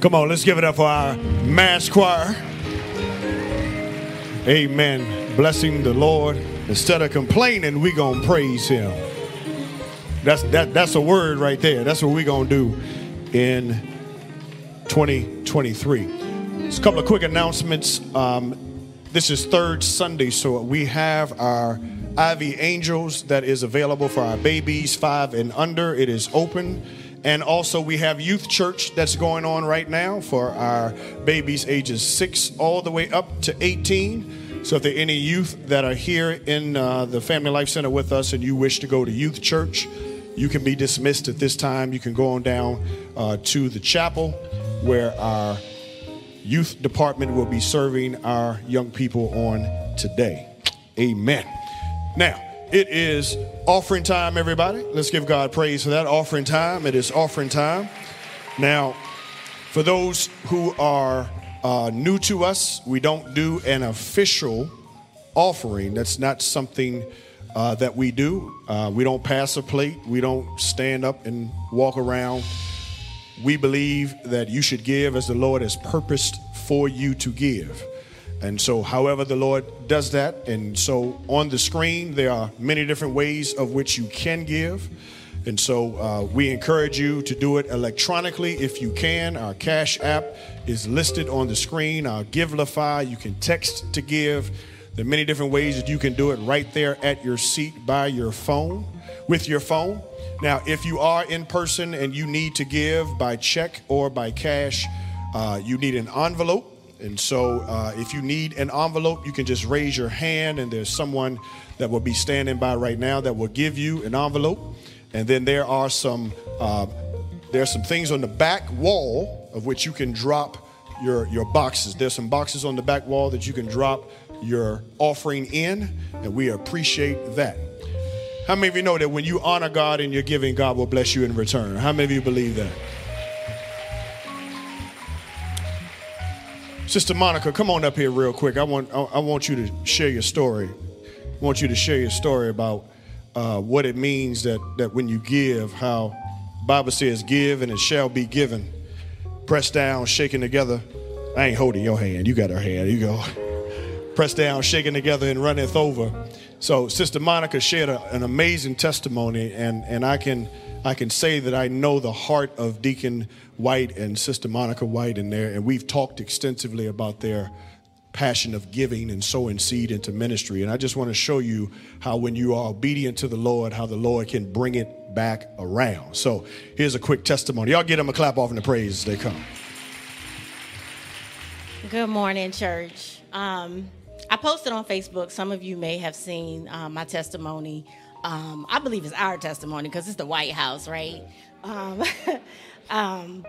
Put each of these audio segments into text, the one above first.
Come on, let's give it up for our mass choir. Amen. Blessing the Lord. Instead of complaining, we gonna praise Him. That's that. That's a word right there. That's what we gonna do in 2023. Just a couple of quick announcements. Um, this is third Sunday, so we have our Ivy Angels that is available for our babies five and under. It is open. And also, we have youth church that's going on right now for our babies ages six all the way up to 18. So, if there are any youth that are here in uh, the Family Life Center with us and you wish to go to youth church, you can be dismissed at this time. You can go on down uh, to the chapel where our youth department will be serving our young people on today. Amen. Now, it is offering time, everybody. Let's give God praise for that. Offering time. It is offering time. Now, for those who are uh, new to us, we don't do an official offering. That's not something uh, that we do. Uh, we don't pass a plate. We don't stand up and walk around. We believe that you should give as the Lord has purposed for you to give. And so, however, the Lord does that. And so, on the screen, there are many different ways of which you can give. And so, uh, we encourage you to do it electronically if you can. Our Cash App is listed on the screen. Our Givelify, you can text to give. There are many different ways that you can do it right there at your seat by your phone, with your phone. Now, if you are in person and you need to give by check or by cash, uh, you need an envelope and so, uh, if you need an envelope, you can just raise your hand, and there's someone that will be standing by right now that will give you an envelope. And then there are some uh, are some things on the back wall of which you can drop your your boxes. There's some boxes on the back wall that you can drop your offering in, and we appreciate that. How many of you know that when you honor God and you're giving, God will bless you in return? How many of you believe that? Sister Monica, come on up here real quick. I want I want you to share your story. I want you to share your story about uh, what it means that that when you give, how Bible says, "Give and it shall be given." Press down, shaking together. I ain't holding your hand. You got her hand. You go. Press down, shaking together, and runneth over. So, Sister Monica shared a, an amazing testimony, and and I can I can say that I know the heart of Deacon White and Sister Monica White in there, and we've talked extensively about their passion of giving and sowing seed into ministry. And I just want to show you how, when you are obedient to the Lord, how the Lord can bring it back around. So here's a quick testimony. Y'all get them a clap off in the praise as they come. Good morning, church. Um, I posted on Facebook. Some of you may have seen uh, my testimony. Um, I believe it's our testimony because it's the White House, right? Um, Um,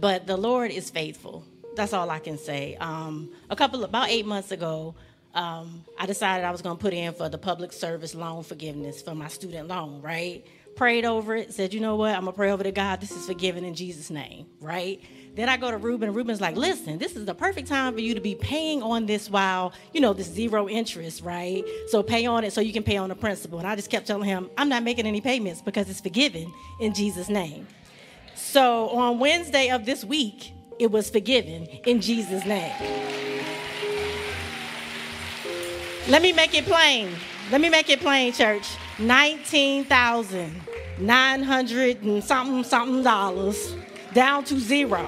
but the Lord is faithful. That's all I can say. Um, a couple, about eight months ago, um, I decided I was going to put in for the public service loan forgiveness for my student loan, right? Prayed over it, said, you know what? I'm going to pray over to God. This is forgiven in Jesus' name, right? Then I go to Ruben, and Ruben's like, listen, this is the perfect time for you to be paying on this while, you know, this zero interest, right? So pay on it so you can pay on the principal. And I just kept telling him, I'm not making any payments because it's forgiven in Jesus' name. So on Wednesday of this week, it was forgiven in Jesus' name. Let me make it plain. Let me make it plain, church. Nineteen thousand nine hundred and something something dollars down to zero.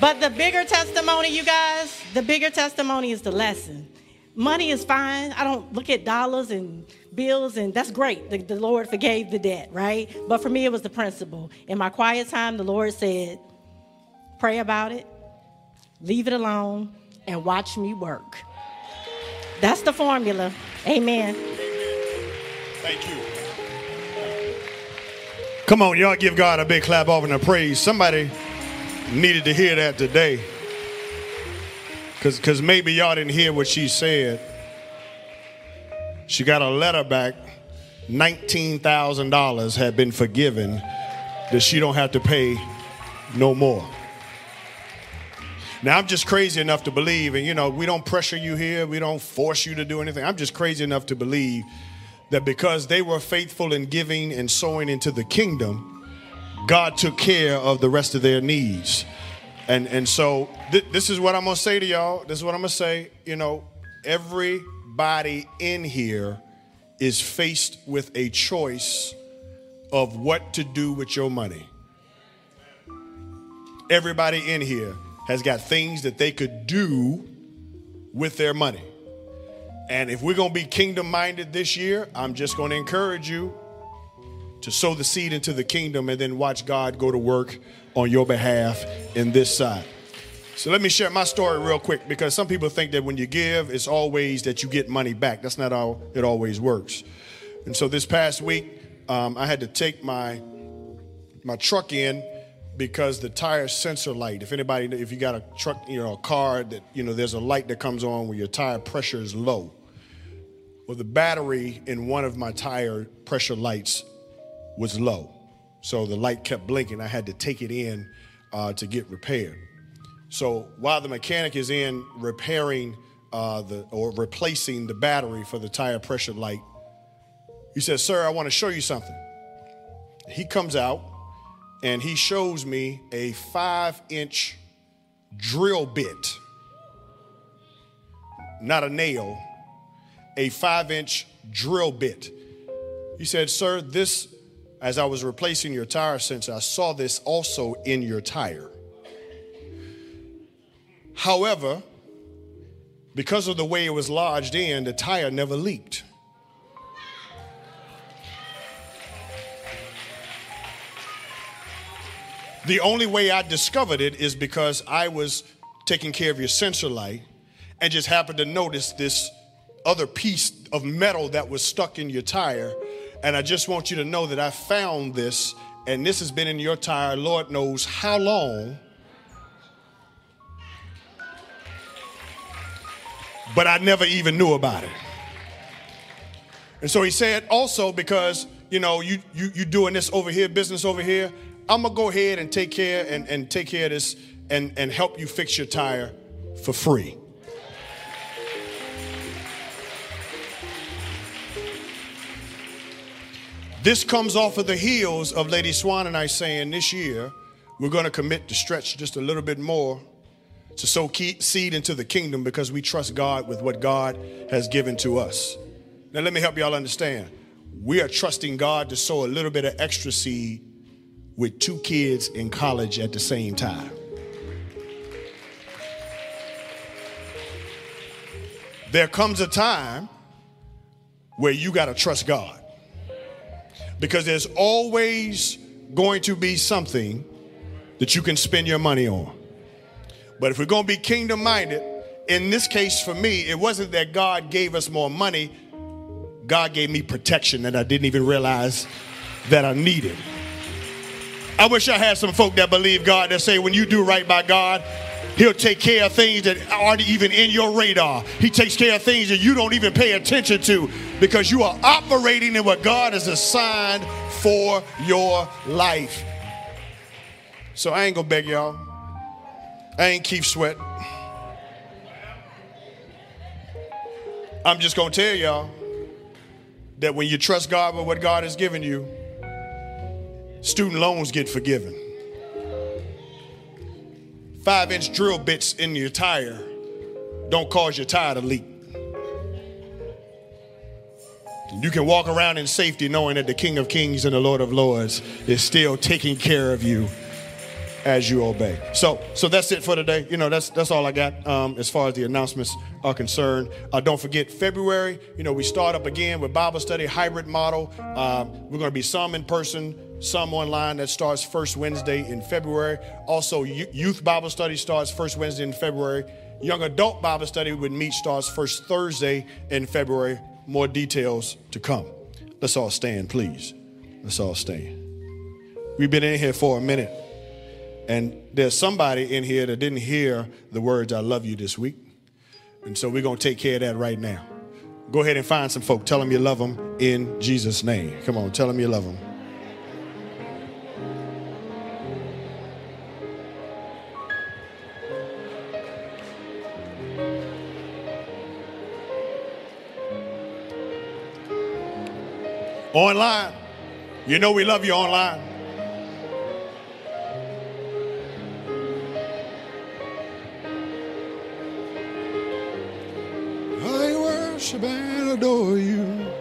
But the bigger testimony, you guys, the bigger testimony is the lesson. Money is fine. I don't look at dollars and bills, and that's great. The, the Lord forgave the debt, right? But for me, it was the principle. In my quiet time, the Lord said, pray about it, leave it alone, and watch me work. That's the formula. Amen. Thank you. Come on, y'all give God a big clap off and a praise. Somebody needed to hear that today. Because cause maybe y'all didn't hear what she said. She got a letter back. $19,000 had been forgiven that she don't have to pay no more. Now, I'm just crazy enough to believe, and you know, we don't pressure you here, we don't force you to do anything. I'm just crazy enough to believe that because they were faithful in giving and sowing into the kingdom, God took care of the rest of their needs. And, and so th- this is what I'm going to say to y'all. This is what I'm going to say. You know, everybody in here is faced with a choice of what to do with your money. Everybody in here has got things that they could do with their money. And if we're going to be kingdom minded this year, I'm just going to encourage you to sow the seed into the kingdom and then watch God go to work on your behalf in this side. So let me share my story real quick because some people think that when you give, it's always that you get money back. That's not how it always works. And so this past week, um, I had to take my my truck in because the tire sensor light. If anybody, if you got a truck, you know, a car that you know, there's a light that comes on when your tire pressure is low. Well, the battery in one of my tire pressure lights was low. So the light kept blinking. I had to take it in uh, to get repaired. So while the mechanic is in repairing uh, the or replacing the battery for the tire pressure light, he says, Sir, I want to show you something. He comes out and he shows me a five inch drill bit, not a nail, a five inch drill bit. He said, Sir, this as I was replacing your tire sensor, I saw this also in your tire. However, because of the way it was lodged in, the tire never leaked. The only way I discovered it is because I was taking care of your sensor light and just happened to notice this other piece of metal that was stuck in your tire and I just want you to know that I found this, and this has been in your tire, Lord knows how long. But I never even knew about it. And so he said, also because, you know, you you you doing this over here, business over here, I'm gonna go ahead and take care and, and take care of this and, and help you fix your tire for free. This comes off of the heels of Lady Swann and I saying this year we're going to commit to stretch just a little bit more to sow seed into the kingdom because we trust God with what God has given to us. Now, let me help y'all understand. We are trusting God to sow a little bit of extra seed with two kids in college at the same time. There comes a time where you got to trust God because there's always going to be something that you can spend your money on. But if we're going to be kingdom minded, in this case for me, it wasn't that God gave us more money, God gave me protection that I didn't even realize that I needed. I wish I had some folk that believe God that say when you do right by God, He'll take care of things that aren't even in your radar. He takes care of things that you don't even pay attention to because you are operating in what God has assigned for your life. So I ain't gonna beg y'all. I ain't keep sweat. I'm just gonna tell y'all that when you trust God with what God has given you, student loans get forgiven five inch drill bits in your tire don't cause your tire to leak. You can walk around in safety knowing that the King of Kings and the Lord of Lords is still taking care of you as you obey. So, so that's it for today. You know, that's that's all I got um, as far as the announcements are concerned. Uh, don't forget February. You know, we start up again with Bible study hybrid model. Um, we're going to be some in person, some online. That starts first Wednesday in February. Also, youth Bible study starts first Wednesday in February. Young adult Bible study would meet starts first Thursday in February. More details to come. Let's all stand, please. Let's all stand. We've been in here for a minute. And there's somebody in here that didn't hear the words, I love you this week. And so we're going to take care of that right now. Go ahead and find some folk. Tell them you love them in Jesus' name. Come on, tell them you love them. online. You know we love you online. I worship and adore you.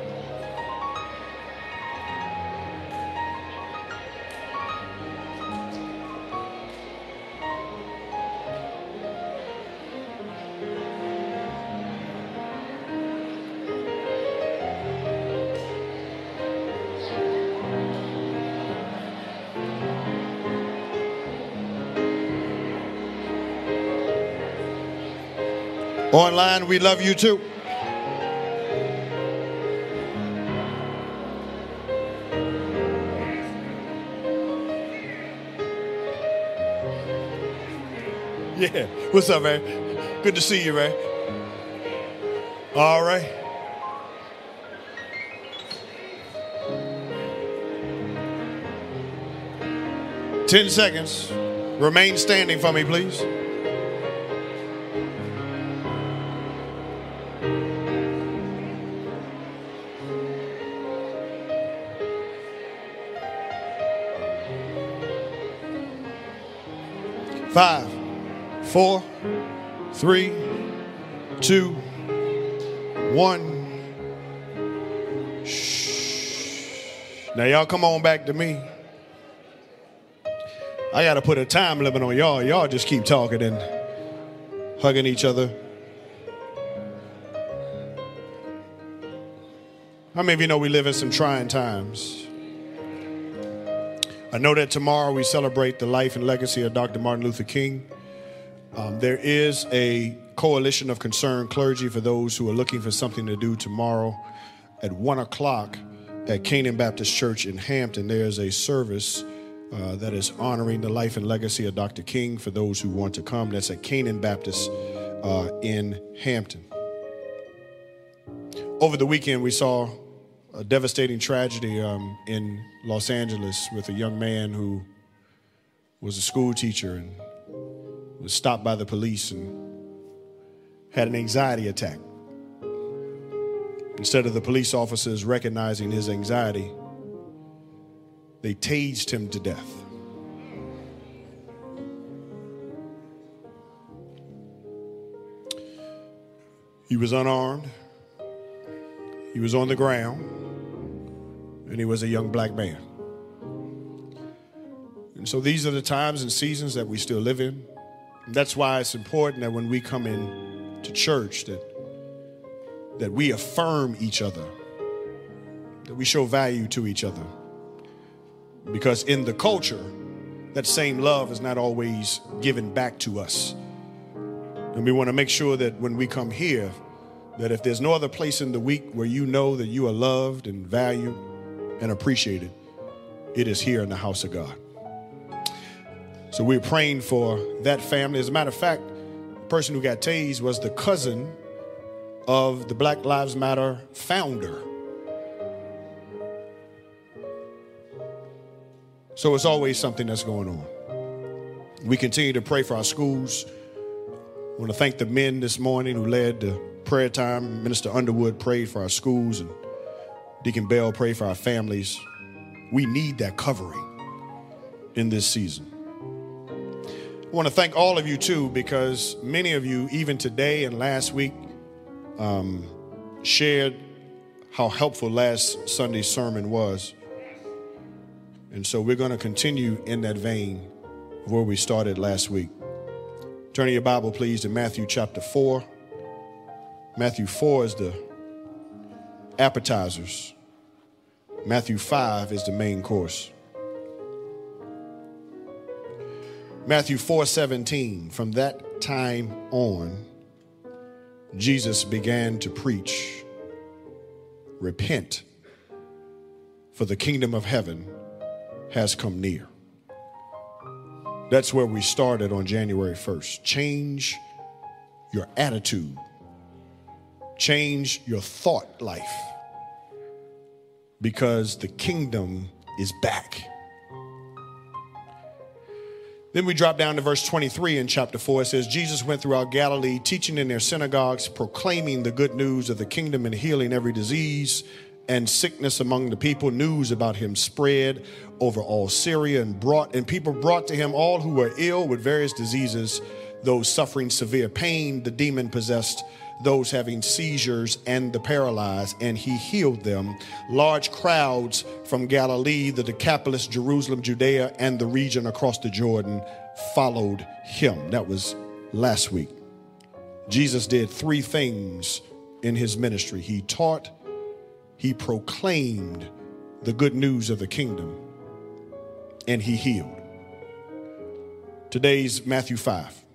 Online, we love you too. Yeah. What's up, man? Good to see you, man. All right. Ten seconds. Remain standing for me, please. Five, four, three, two, one. Shh. Now, y'all come on back to me. I got to put a time limit on y'all. Y'all just keep talking and hugging each other. How many of you know we live in some trying times? I know that tomorrow we celebrate the life and legacy of Dr. Martin Luther King. Um, there is a coalition of concerned clergy for those who are looking for something to do tomorrow at 1 o'clock at Canaan Baptist Church in Hampton. There's a service uh, that is honoring the life and legacy of Dr. King for those who want to come. That's at Canaan Baptist uh, in Hampton. Over the weekend, we saw a devastating tragedy um, in Los Angeles with a young man who was a school teacher and was stopped by the police and had an anxiety attack. Instead of the police officers recognizing his anxiety, they tased him to death. He was unarmed. He was on the ground and he was a young black man. And so these are the times and seasons that we still live in. And that's why it's important that when we come in to church that that we affirm each other. That we show value to each other. Because in the culture, that same love is not always given back to us. And we want to make sure that when we come here, that if there's no other place in the week where you know that you are loved and valued, and appreciated, it is here in the house of God. So we're praying for that family. As a matter of fact, the person who got tased was the cousin of the Black Lives Matter founder. So it's always something that's going on. We continue to pray for our schools. I want to thank the men this morning who led the prayer time. Minister Underwood prayed for our schools and Deacon Bell, pray for our families. We need that covering in this season. I want to thank all of you too, because many of you, even today and last week, um, shared how helpful last Sunday's sermon was. And so we're going to continue in that vein of where we started last week. Turn your Bible, please, to Matthew chapter 4. Matthew 4 is the appetizers. Matthew 5 is the main course. Matthew 4:17 From that time on Jesus began to preach repent for the kingdom of heaven has come near. That's where we started on January 1st. Change your attitude. Change your thought life because the kingdom is back. Then we drop down to verse 23 in chapter 4. It says, Jesus went throughout Galilee, teaching in their synagogues, proclaiming the good news of the kingdom and healing every disease and sickness among the people. News about him spread over all Syria and brought, and people brought to him all who were ill with various diseases, those suffering severe pain, the demon possessed, those having seizures and the paralyzed, and he healed them. Large crowds from Galilee, the Decapolis, Jerusalem, Judea, and the region across the Jordan followed him. That was last week. Jesus did three things in his ministry he taught, he proclaimed the good news of the kingdom, and he healed. Today's Matthew 5.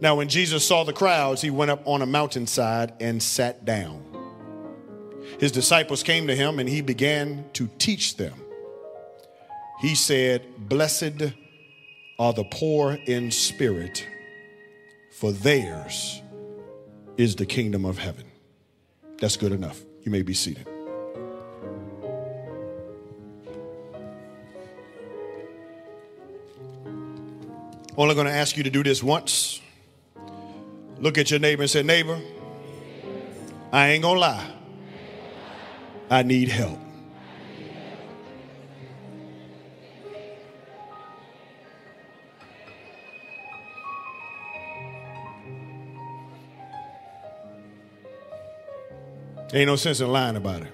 Now, when Jesus saw the crowds, he went up on a mountainside and sat down. His disciples came to him and he began to teach them. He said, Blessed are the poor in spirit, for theirs is the kingdom of heaven. That's good enough. You may be seated. Only going to ask you to do this once. Look at your neighbor and say, Neighbor, I ain't gonna lie. I need help. Ain't no sense in lying about it.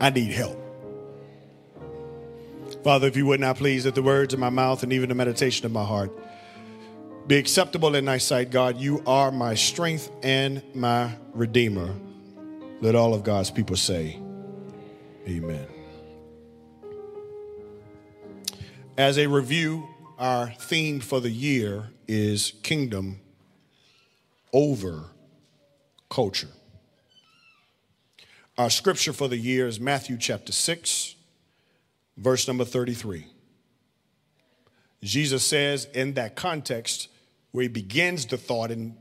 I need help. Father, if you would not please, that the words of my mouth and even the meditation of my heart be acceptable in thy sight, God. You are my strength and my redeemer. Let all of God's people say, Amen. As a review, our theme for the year is kingdom over culture. Our scripture for the year is Matthew chapter 6, verse number 33. Jesus says in that context, where he begins the thought in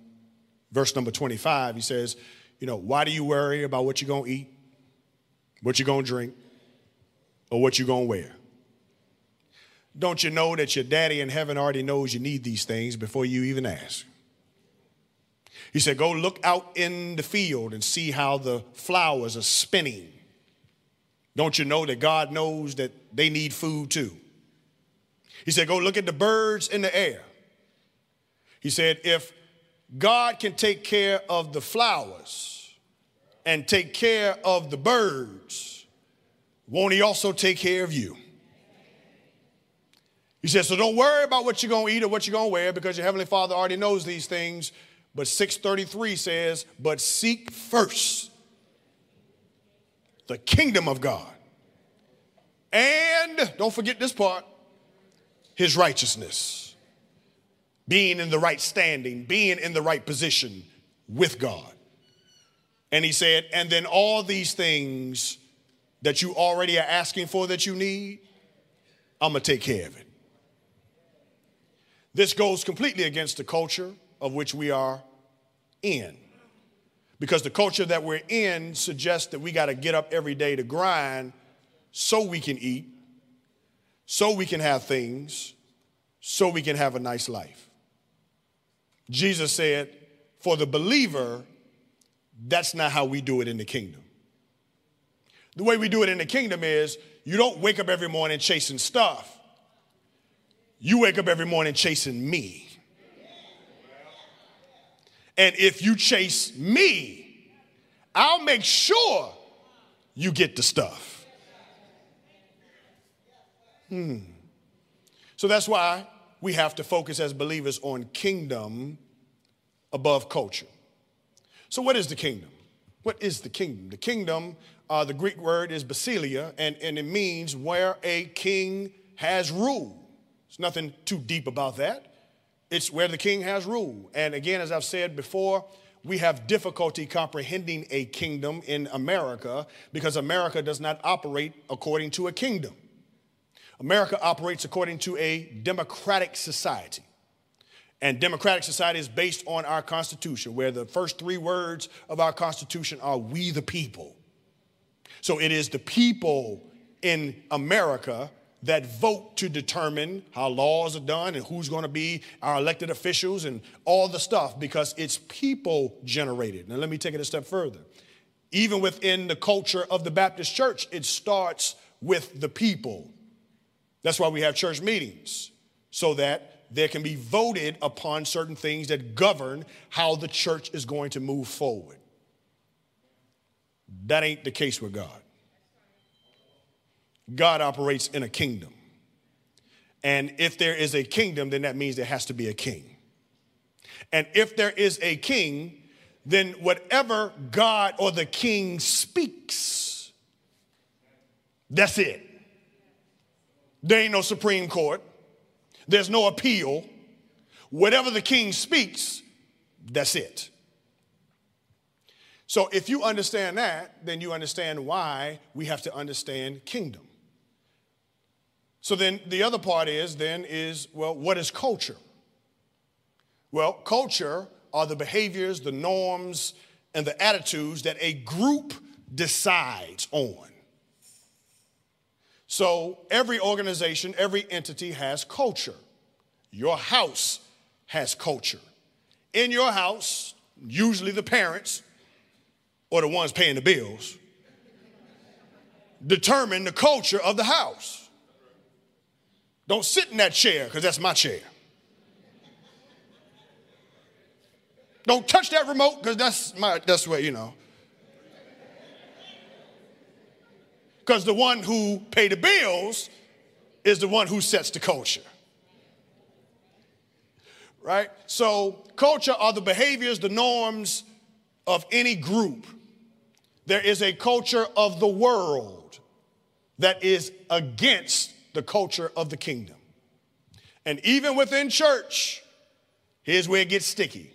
verse number 25, he says, You know, why do you worry about what you're going to eat, what you're going to drink, or what you're going to wear? Don't you know that your daddy in heaven already knows you need these things before you even ask? He said, Go look out in the field and see how the flowers are spinning. Don't you know that God knows that they need food too? He said, Go look at the birds in the air. He said, If God can take care of the flowers and take care of the birds, won't He also take care of you? He said, So don't worry about what you're going to eat or what you're going to wear because your Heavenly Father already knows these things. But 633 says, But seek first the kingdom of God. And don't forget this part his righteousness, being in the right standing, being in the right position with God. And he said, And then all these things that you already are asking for that you need, I'm gonna take care of it. This goes completely against the culture of which we are in. Because the culture that we're in suggests that we got to get up every day to grind so we can eat, so we can have things, so we can have a nice life. Jesus said, for the believer, that's not how we do it in the kingdom. The way we do it in the kingdom is you don't wake up every morning chasing stuff. You wake up every morning chasing me. And if you chase me, I'll make sure you get the stuff. Hmm. So that's why we have to focus as believers on kingdom above culture. So, what is the kingdom? What is the kingdom? The kingdom, uh, the Greek word is basileia, and, and it means where a king has rule. There's nothing too deep about that. It's where the king has rule. And again, as I've said before, we have difficulty comprehending a kingdom in America because America does not operate according to a kingdom. America operates according to a democratic society. And democratic society is based on our Constitution, where the first three words of our Constitution are we the people. So it is the people in America that vote to determine how laws are done and who's going to be our elected officials and all the stuff because it's people generated. Now, let me take it a step further. Even within the culture of the Baptist church, it starts with the people. That's why we have church meetings, so that there can be voted upon certain things that govern how the church is going to move forward. That ain't the case with God. God operates in a kingdom. And if there is a kingdom, then that means there has to be a king. And if there is a king, then whatever God or the king speaks, that's it. There ain't no Supreme Court, there's no appeal. Whatever the king speaks, that's it. So if you understand that, then you understand why we have to understand kingdom. So then the other part is then is well, what is culture? Well, culture are the behaviors, the norms, and the attitudes that a group decides on. So every organization, every entity has culture. Your house has culture. In your house, usually the parents or the ones paying the bills determine the culture of the house. Don't sit in that chair because that's my chair. Don't touch that remote because that's my that's what you know. Because the one who pay the bills is the one who sets the culture. Right? So culture are the behaviors, the norms of any group. There is a culture of the world that is against the culture of the kingdom. And even within church, here's where it gets sticky.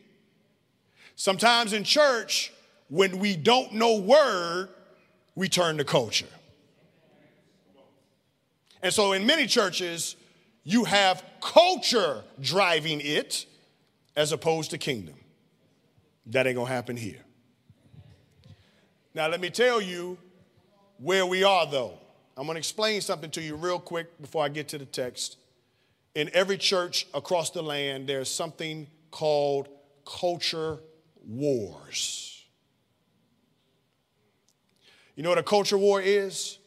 Sometimes in church, when we don't know word, we turn to culture. And so in many churches, you have culture driving it as opposed to kingdom. That ain't gonna happen here. Now, let me tell you where we are, though. I'm gonna explain something to you real quick before I get to the text. In every church across the land, there's something called culture wars. You know what a culture war is?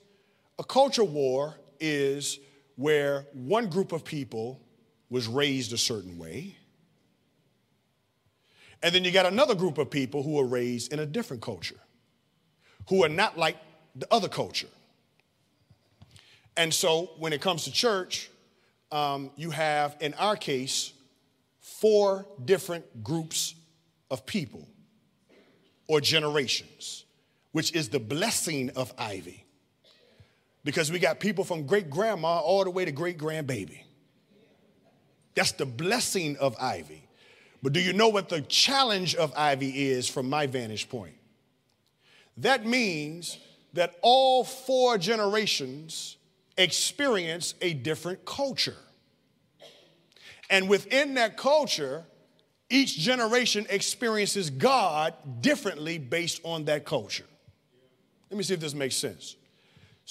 A culture war is where one group of people was raised a certain way, and then you got another group of people who are raised in a different culture, who are not like the other culture. And so when it comes to church, um, you have, in our case, four different groups of people or generations, which is the blessing of Ivy. Because we got people from great grandma all the way to great grandbaby. That's the blessing of Ivy. But do you know what the challenge of Ivy is from my vantage point? That means that all four generations experience a different culture. And within that culture, each generation experiences God differently based on that culture. Let me see if this makes sense.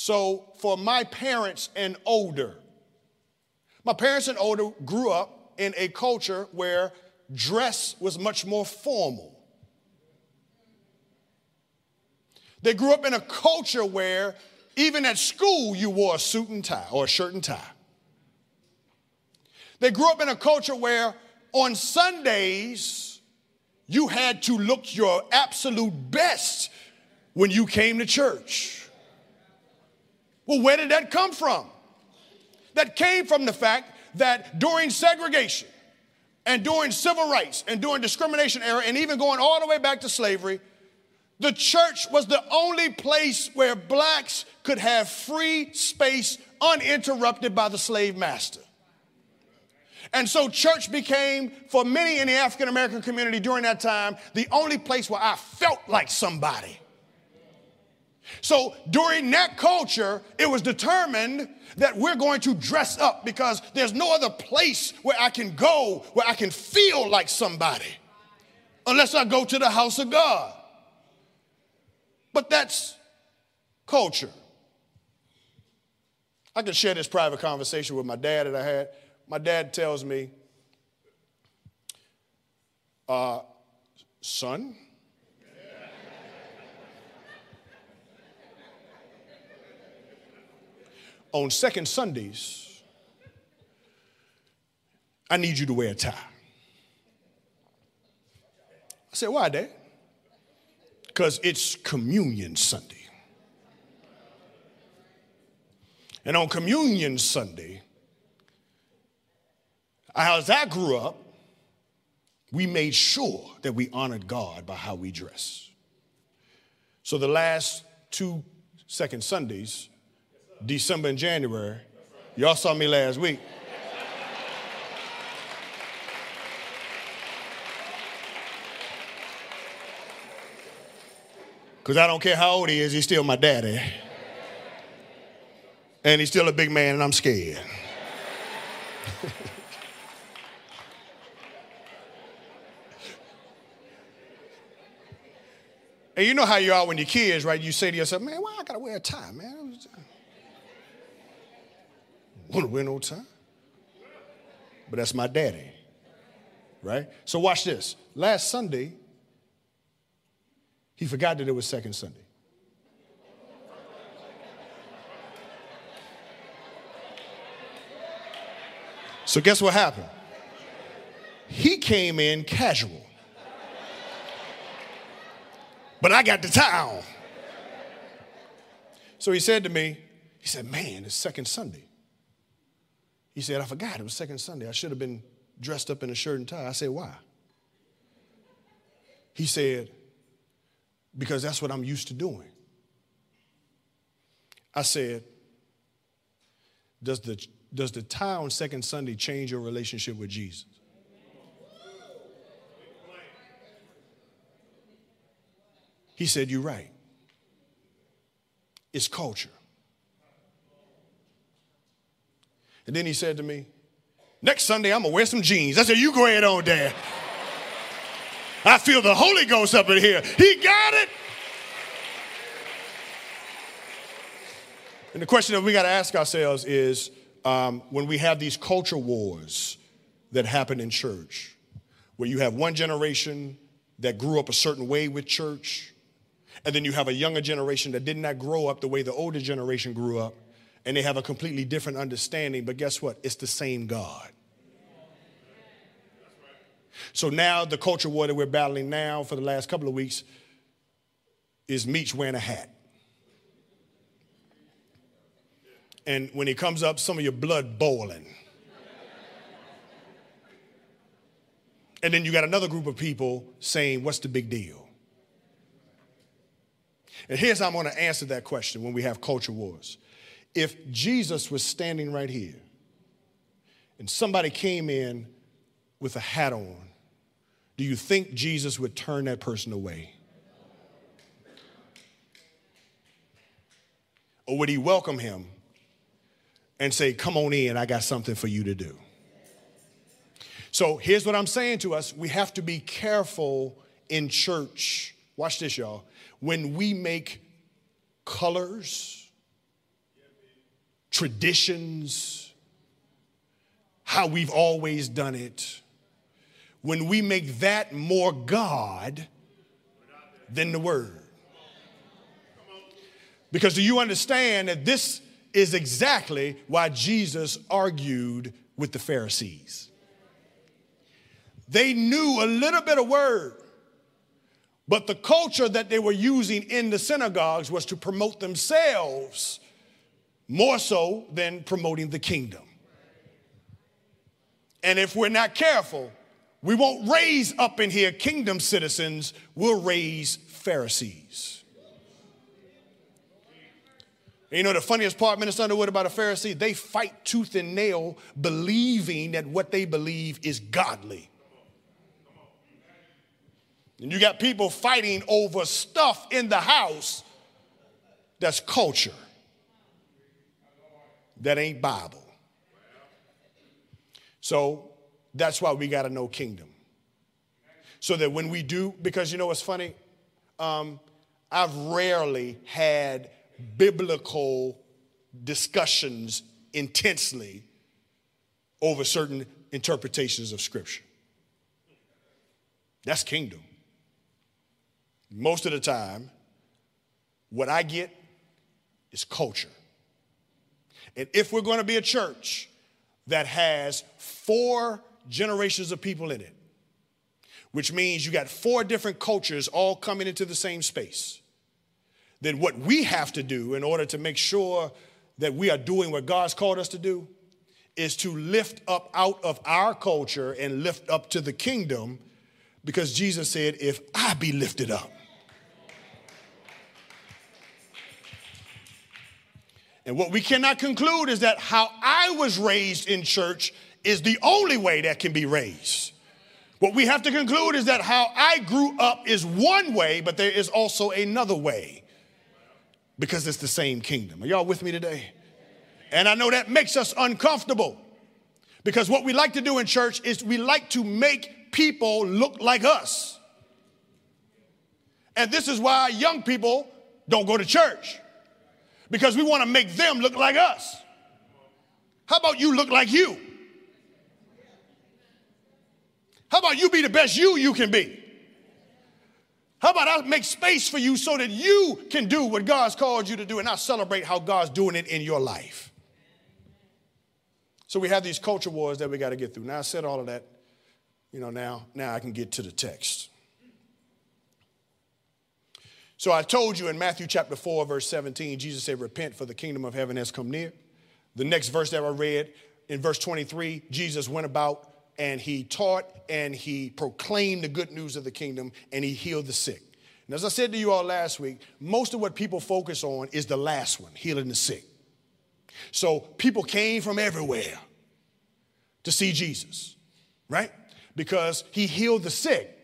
So, for my parents and older, my parents and older grew up in a culture where dress was much more formal. They grew up in a culture where even at school you wore a suit and tie or a shirt and tie. They grew up in a culture where on Sundays, you had to look your absolute best when you came to church. Well, where did that come from? That came from the fact that during segregation and during civil rights and during discrimination era and even going all the way back to slavery, the church was the only place where blacks could have free space uninterrupted by the slave master. And so church became, for many in the African American community during that time, the only place where I felt like somebody. So during that culture, it was determined that we're going to dress up because there's no other place where I can go where I can feel like somebody unless I go to the house of God. But that's culture. I can share this private conversation with my dad that I had my dad tells me, uh, son, on second Sundays, I need you to wear a tie. I said, Why, Dad? Because it's Communion Sunday. And on Communion Sunday, as I grew up, we made sure that we honored God by how we dress. So the last two second Sundays, December and January, y'all saw me last week. Because I don't care how old he is, he's still my daddy. And he's still a big man, and I'm scared. and you know how you are when you're kids, right? You say to yourself, man, why I gotta wear a tie, man? Wanna wear no tie? But that's my daddy, right? So watch this. Last Sunday, he forgot that it was second Sunday. So, guess what happened? He came in casual. But I got the towel. So he said to me, he said, Man, it's second Sunday. He said, I forgot it was second Sunday. I should have been dressed up in a shirt and tie. I said, Why? He said, Because that's what I'm used to doing. I said, Does the does the tie on second Sunday change your relationship with Jesus? He said, You're right. It's culture. And then he said to me, Next Sunday, I'm going to wear some jeans. I said, You go ahead on, Dad. I feel the Holy Ghost up in here. He got it. And the question that we got to ask ourselves is um, when we have these culture wars that happen in church, where you have one generation that grew up a certain way with church, and then you have a younger generation that did not grow up the way the older generation grew up, and they have a completely different understanding. But guess what? It's the same God. So now the culture war that we're battling now for the last couple of weeks is Meech wearing a hat. and when he comes up, some of your blood boiling. And then you got another group of people saying, What's the big deal? And here's how I'm going to answer that question when we have culture wars. If Jesus was standing right here and somebody came in with a hat on, do you think Jesus would turn that person away? Or would he welcome him and say, Come on in, I got something for you to do. So here's what I'm saying to us we have to be careful in church. Watch this, y'all. When we make colors, traditions, how we've always done it, when we make that more God than the Word. Because do you understand that this is exactly why Jesus argued with the Pharisees. They knew a little bit of word, but the culture that they were using in the synagogues was to promote themselves more so than promoting the kingdom. And if we're not careful, we won't raise up in here kingdom citizens, we'll raise Pharisees. And you know the funniest part, Minister Underwood, about a Pharisee? They fight tooth and nail believing that what they believe is godly. And you got people fighting over stuff in the house that's culture, that ain't Bible. So that's why we got to know kingdom. So that when we do, because you know what's funny? Um, I've rarely had biblical discussions intensely over certain interpretations of Scripture. That's kingdom. Most of the time, what I get is culture. And if we're going to be a church that has four generations of people in it, which means you got four different cultures all coming into the same space. Then what we have to do in order to make sure that we are doing what God's called us to do is to lift up out of our culture and lift up to the kingdom because Jesus said, If I be lifted up. And what we cannot conclude is that how I was raised in church is the only way that can be raised. What we have to conclude is that how I grew up is one way, but there is also another way because it's the same kingdom. Are y'all with me today? And I know that makes us uncomfortable because what we like to do in church is we like to make people look like us. And this is why young people don't go to church because we want to make them look like us. How about you look like you? How about you be the best you you can be? How about I make space for you so that you can do what God's called you to do and I celebrate how God's doing it in your life? So we have these culture wars that we got to get through. Now I said all of that, you know, now, now I can get to the text. So I told you in Matthew chapter 4, verse 17, Jesus said, Repent, for the kingdom of heaven has come near. The next verse that I read in verse 23, Jesus went about and he taught and he proclaimed the good news of the kingdom and he healed the sick. And as I said to you all last week, most of what people focus on is the last one, healing the sick. So people came from everywhere to see Jesus, right? Because he healed the sick.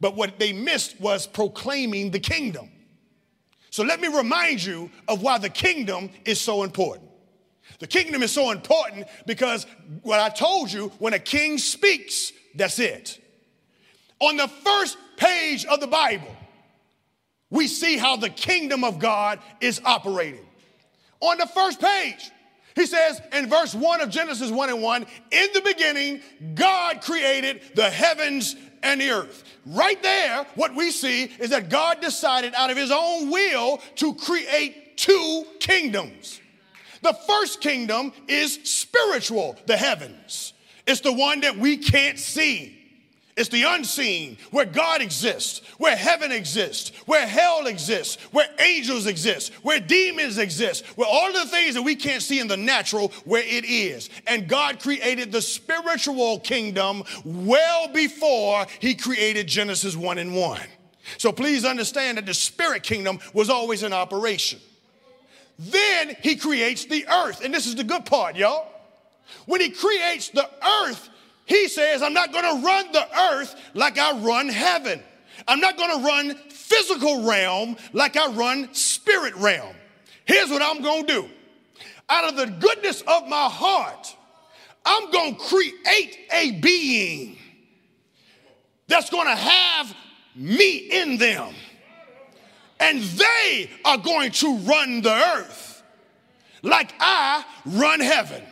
But what they missed was proclaiming the kingdom. So let me remind you of why the kingdom is so important. The kingdom is so important because what I told you, when a king speaks, that's it. On the first page of the Bible, we see how the kingdom of God is operating. On the first page, he says in verse 1 of Genesis 1 and 1, in the beginning, God created the heavens and the earth. Right there, what we see is that God decided out of his own will to create two kingdoms. The first kingdom is spiritual, the heavens. It's the one that we can't see. It's the unseen, where God exists, where heaven exists, where hell exists, where angels exist, where demons exist, where all the things that we can't see in the natural, where it is. And God created the spiritual kingdom well before He created Genesis 1 and 1. So please understand that the spirit kingdom was always in operation. Then he creates the earth. And this is the good part, y'all. When he creates the earth, he says, I'm not gonna run the earth like I run heaven. I'm not gonna run physical realm like I run spirit realm. Here's what I'm gonna do. Out of the goodness of my heart, I'm gonna create a being that's gonna have me in them and they are going to run the earth like I run heaven.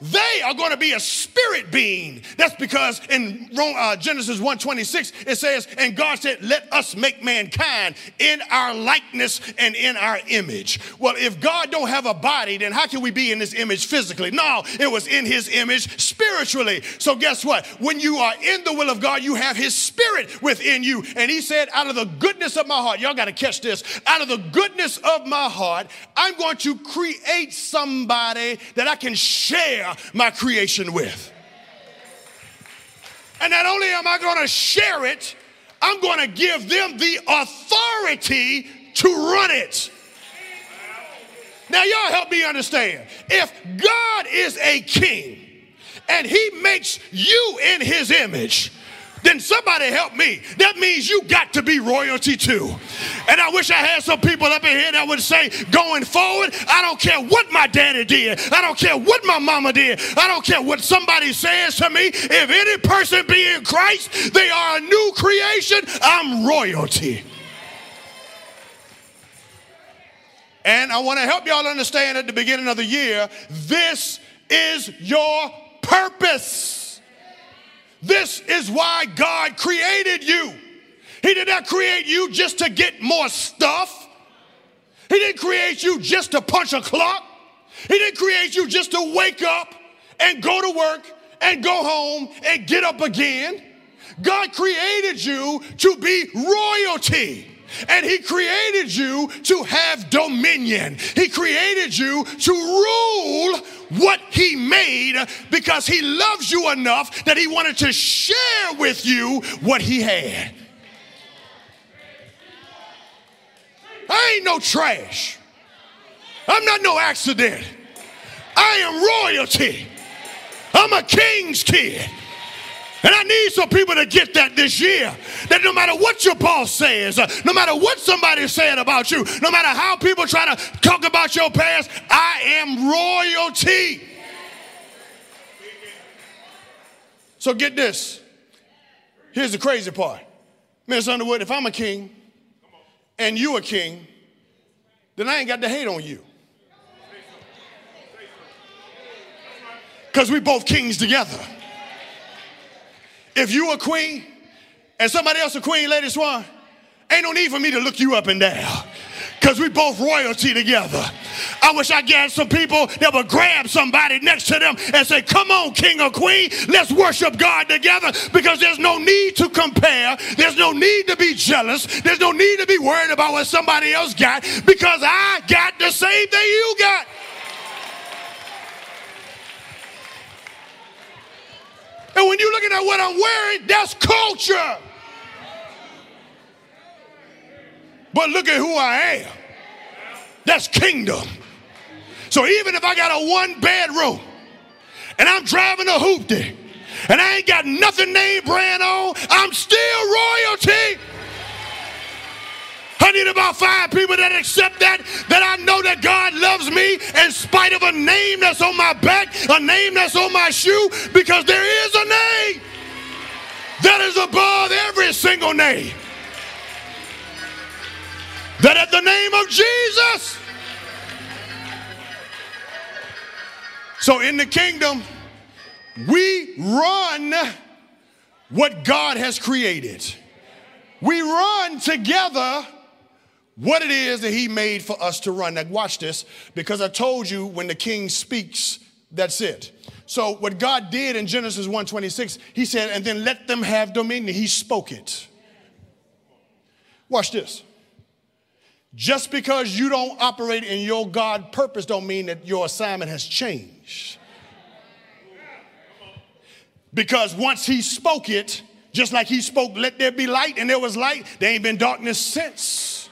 They are going to be a spirit being. That's because in uh, Genesis 1:26 it says, "And God said, Let us make mankind in our likeness and in our image." Well, if God don't have a body, then how can we be in His image physically? No, it was in His image spiritually. So guess what? When you are in the will of God, you have His Spirit within you. And He said, "Out of the goodness of my heart, y'all got to catch this. Out of the goodness of my heart, I'm going to create somebody that I can share." My creation with. And not only am I going to share it, I'm going to give them the authority to run it. Now, y'all help me understand. If God is a king and he makes you in his image, then somebody help me. That means you got to be royalty too. And I wish I had some people up in here that would say, going forward, I don't care what my daddy did. I don't care what my mama did. I don't care what somebody says to me. If any person be in Christ, they are a new creation. I'm royalty. And I want to help y'all understand at the beginning of the year, this is your purpose. This is why God created you. He did not create you just to get more stuff. He didn't create you just to punch a clock. He didn't create you just to wake up and go to work and go home and get up again. God created you to be royalty. And he created you to have dominion. He created you to rule what he made because he loves you enough that he wanted to share with you what he had. I ain't no trash. I'm not no accident. I am royalty. I'm a king's kid. And I need some people to get that this year. That no matter what your boss says, uh, no matter what somebody's saying about you, no matter how people try to talk about your past, I am royalty. So get this. Here's the crazy part. Miss Underwood, if I'm a king and you a king, then I ain't got to hate on you. Because we both kings together. If you a queen and somebody else a queen, Lady Swann, ain't no need for me to look you up and down. Because we both royalty together. I wish I got some people that would grab somebody next to them and say, Come on, king or queen, let's worship God together because there's no need to compare. There's no need to be jealous. There's no need to be worried about what somebody else got because I got the same thing you got. And when you're looking at what I'm wearing, that's culture. But look at who I am. That's kingdom. So even if I got a one bedroom and I'm driving a hoopty and I ain't got nothing name brand on, I'm still royalty. I need about five people that accept that, that I know that God loves me in spite of a name that's on my back, a name that's on my shoe, because there is a name that is above every single name. That at the name of Jesus. So in the kingdom, we run what God has created. We run together what it is that he made for us to run. Now, watch this, because I told you when the king speaks, that's it. So, what God did in Genesis 1:26, he said, and then let them have dominion. He spoke it. Watch this. Just because you don't operate in your God purpose don't mean that your assignment has changed. Because once he spoke it, just like he spoke, let there be light, and there was light, there ain't been darkness since.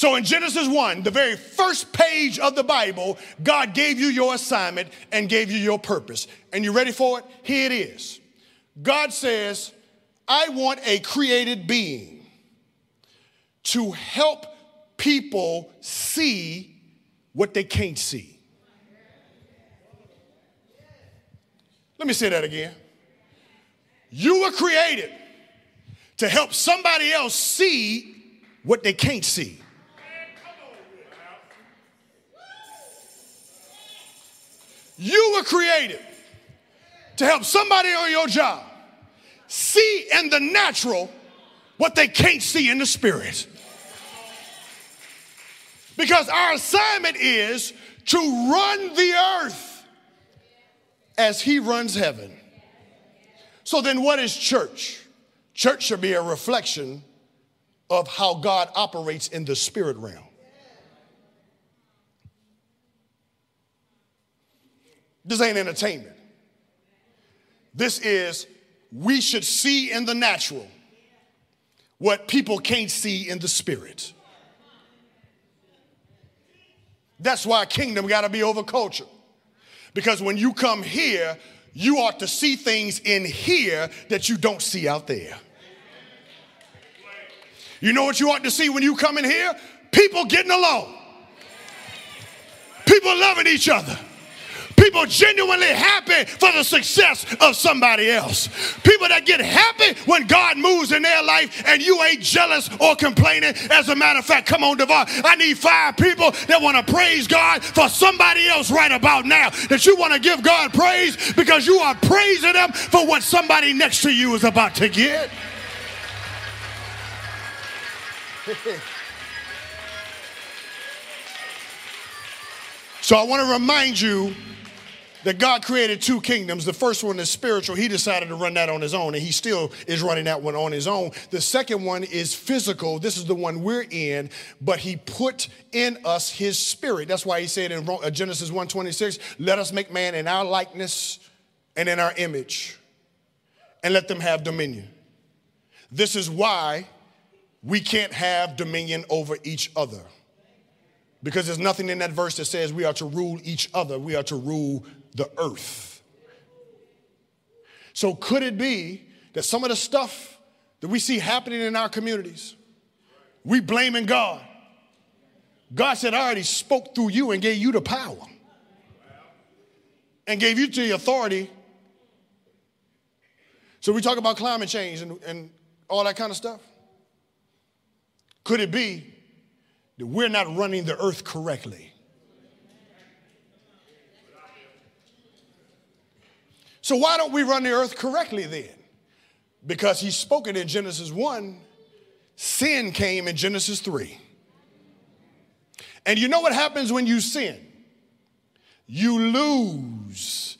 So in Genesis 1, the very first page of the Bible, God gave you your assignment and gave you your purpose. And you ready for it? Here it is. God says, I want a created being to help people see what they can't see. Let me say that again. You were created to help somebody else see what they can't see. You were created to help somebody on your job see in the natural what they can't see in the spirit. Because our assignment is to run the earth as He runs heaven. So then, what is church? Church should be a reflection of how God operates in the spirit realm. This ain't entertainment. This is, we should see in the natural what people can't see in the spirit. That's why kingdom got to be over culture. Because when you come here, you ought to see things in here that you don't see out there. You know what you ought to see when you come in here? People getting along, people loving each other People genuinely happy for the success of somebody else. People that get happy when God moves in their life and you ain't jealous or complaining. As a matter of fact, come on, Devon. I need five people that want to praise God for somebody else right about now. That you want to give God praise because you are praising them for what somebody next to you is about to get. So I want to remind you that God created two kingdoms. The first one is spiritual. He decided to run that on his own, and he still is running that one on his own. The second one is physical. This is the one we're in, but he put in us his spirit. That's why he said in uh, Genesis 1:26, "Let us make man in our likeness and in our image, and let them have dominion." This is why we can't have dominion over each other. Because there's nothing in that verse that says we are to rule each other, we are to rule the earth. So, could it be that some of the stuff that we see happening in our communities, we blaming God? God said, I already spoke through you and gave you the power and gave you the authority. So, we talk about climate change and, and all that kind of stuff. Could it be that we're not running the earth correctly? So why don't we run the earth correctly then? Because he's spoken in Genesis 1, sin came in Genesis 3. And you know what happens when you sin? You lose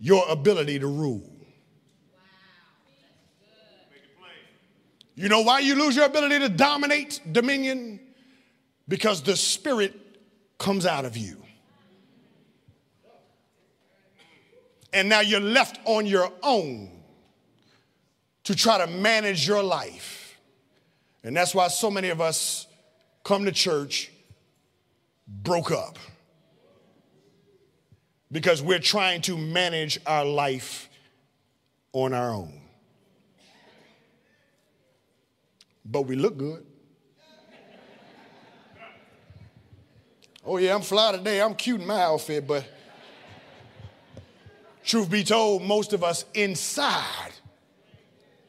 your ability to rule. You know why you lose your ability to dominate dominion? Because the spirit comes out of you. And now you're left on your own to try to manage your life. And that's why so many of us come to church broke up. Because we're trying to manage our life on our own. But we look good. Oh, yeah, I'm fly today. I'm cute in my outfit, but Truth be told, most of us inside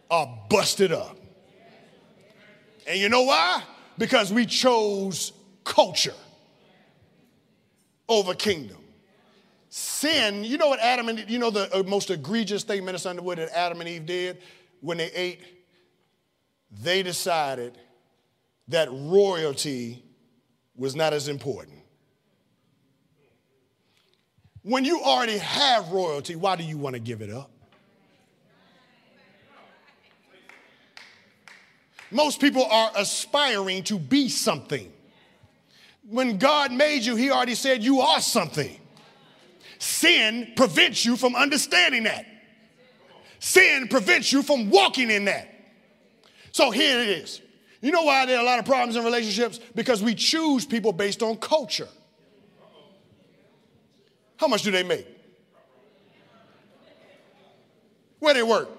are busted up. And you know why? Because we chose culture over kingdom. Sin, you know what Adam and you know the uh, most egregious thing, Minister Underwood, that Adam and Eve did when they ate? They decided that royalty was not as important. When you already have royalty, why do you want to give it up? Most people are aspiring to be something. When God made you, He already said you are something. Sin prevents you from understanding that. Sin prevents you from walking in that. So here it is. You know why there are a lot of problems in relationships? Because we choose people based on culture. How much do they make? Where they work?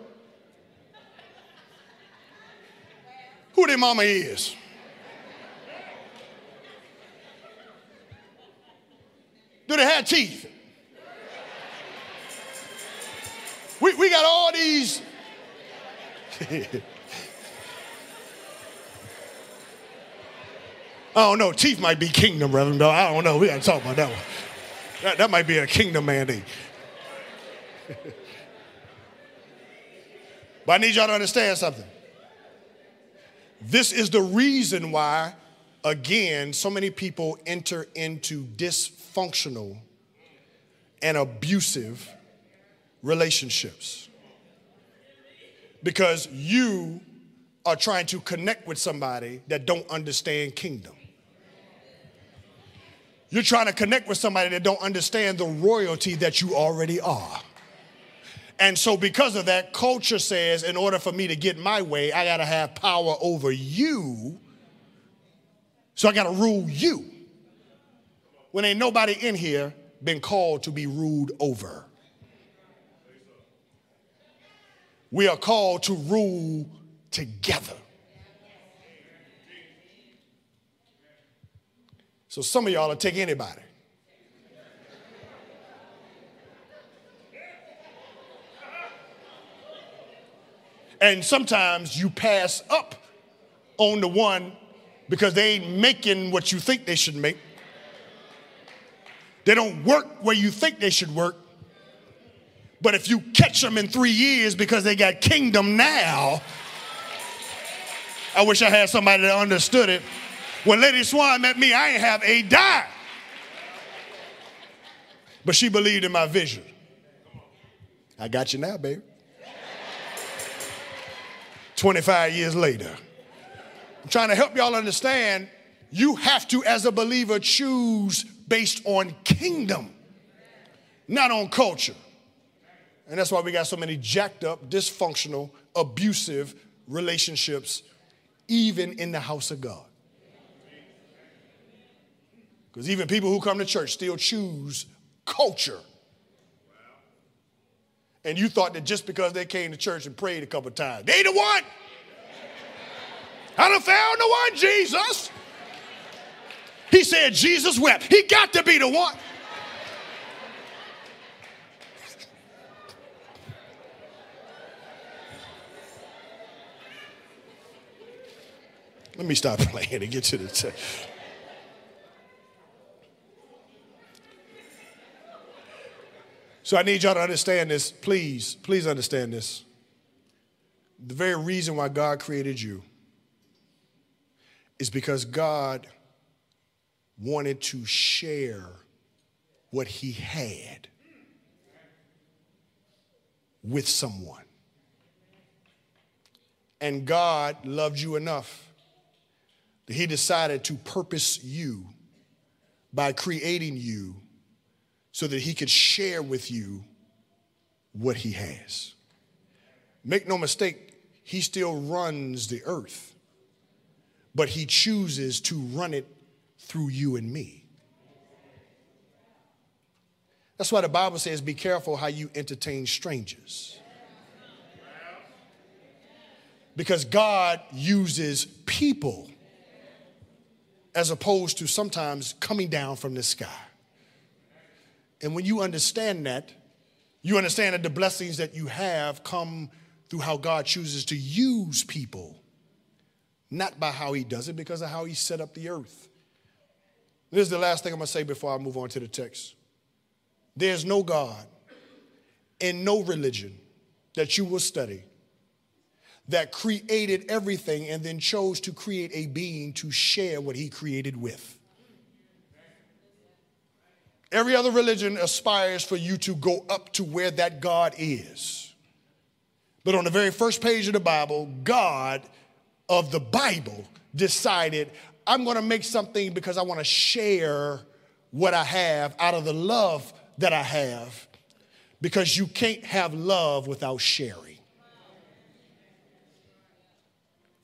Who their mama is? Do they have teeth? We, we got all these. I don't know. Teeth might be kingdom, Reverend. I don't know. We got to talk about that one. That, that might be a kingdom mandate. but I need y'all to understand something. This is the reason why, again, so many people enter into dysfunctional and abusive relationships. Because you are trying to connect with somebody that don't understand kingdom. You're trying to connect with somebody that don't understand the royalty that you already are. And so, because of that, culture says, in order for me to get my way, I got to have power over you. So, I got to rule you. When ain't nobody in here been called to be ruled over. We are called to rule together. So some of y'all will take anybody. And sometimes you pass up on the one because they ain't making what you think they should make. They don't work where you think they should work. But if you catch them in three years because they got kingdom now, I wish I had somebody that understood it. When Lady Swann met me, I ain't have a dime. but she believed in my vision. I got you now, baby. 25 years later. I'm trying to help y'all understand you have to, as a believer, choose based on kingdom, not on culture. And that's why we got so many jacked up, dysfunctional, abusive relationships, even in the house of God. Because even people who come to church still choose culture. And you thought that just because they came to church and prayed a couple times, they the one. I done found the one, Jesus. He said Jesus wept. He got to be the one. Let me stop playing and get to the text. So I need y'all to understand this. Please, please understand this. The very reason why God created you is because God wanted to share what he had with someone. And God loved you enough that he decided to purpose you by creating you so that he could share with you what he has. Make no mistake, he still runs the earth, but he chooses to run it through you and me. That's why the Bible says, be careful how you entertain strangers. Because God uses people as opposed to sometimes coming down from the sky. And when you understand that, you understand that the blessings that you have come through how God chooses to use people, not by how He does it, because of how He set up the earth. This is the last thing I'm going to say before I move on to the text. There's no God and no religion that you will study that created everything and then chose to create a being to share what he created with. Every other religion aspires for you to go up to where that God is. But on the very first page of the Bible, God of the Bible decided, I'm going to make something because I want to share what I have out of the love that I have because you can't have love without sharing.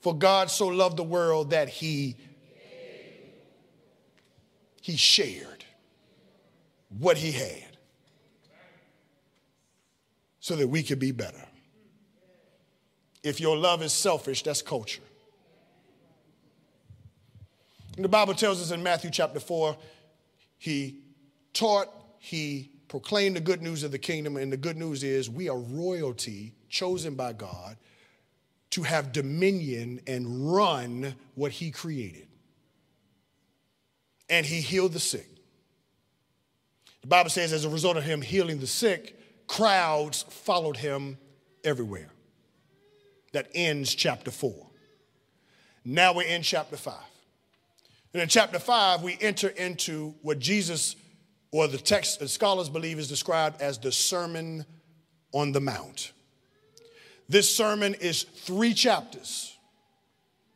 For God so loved the world that he he shared what he had so that we could be better. If your love is selfish, that's culture. And the Bible tells us in Matthew chapter 4, he taught, he proclaimed the good news of the kingdom, and the good news is we are royalty chosen by God to have dominion and run what he created. And he healed the sick. The Bible says, as a result of him healing the sick, crowds followed him everywhere. That ends chapter 4. Now we're in chapter 5. And in chapter 5, we enter into what Jesus, or the text scholars believe, is described as the Sermon on the Mount. This sermon is three chapters,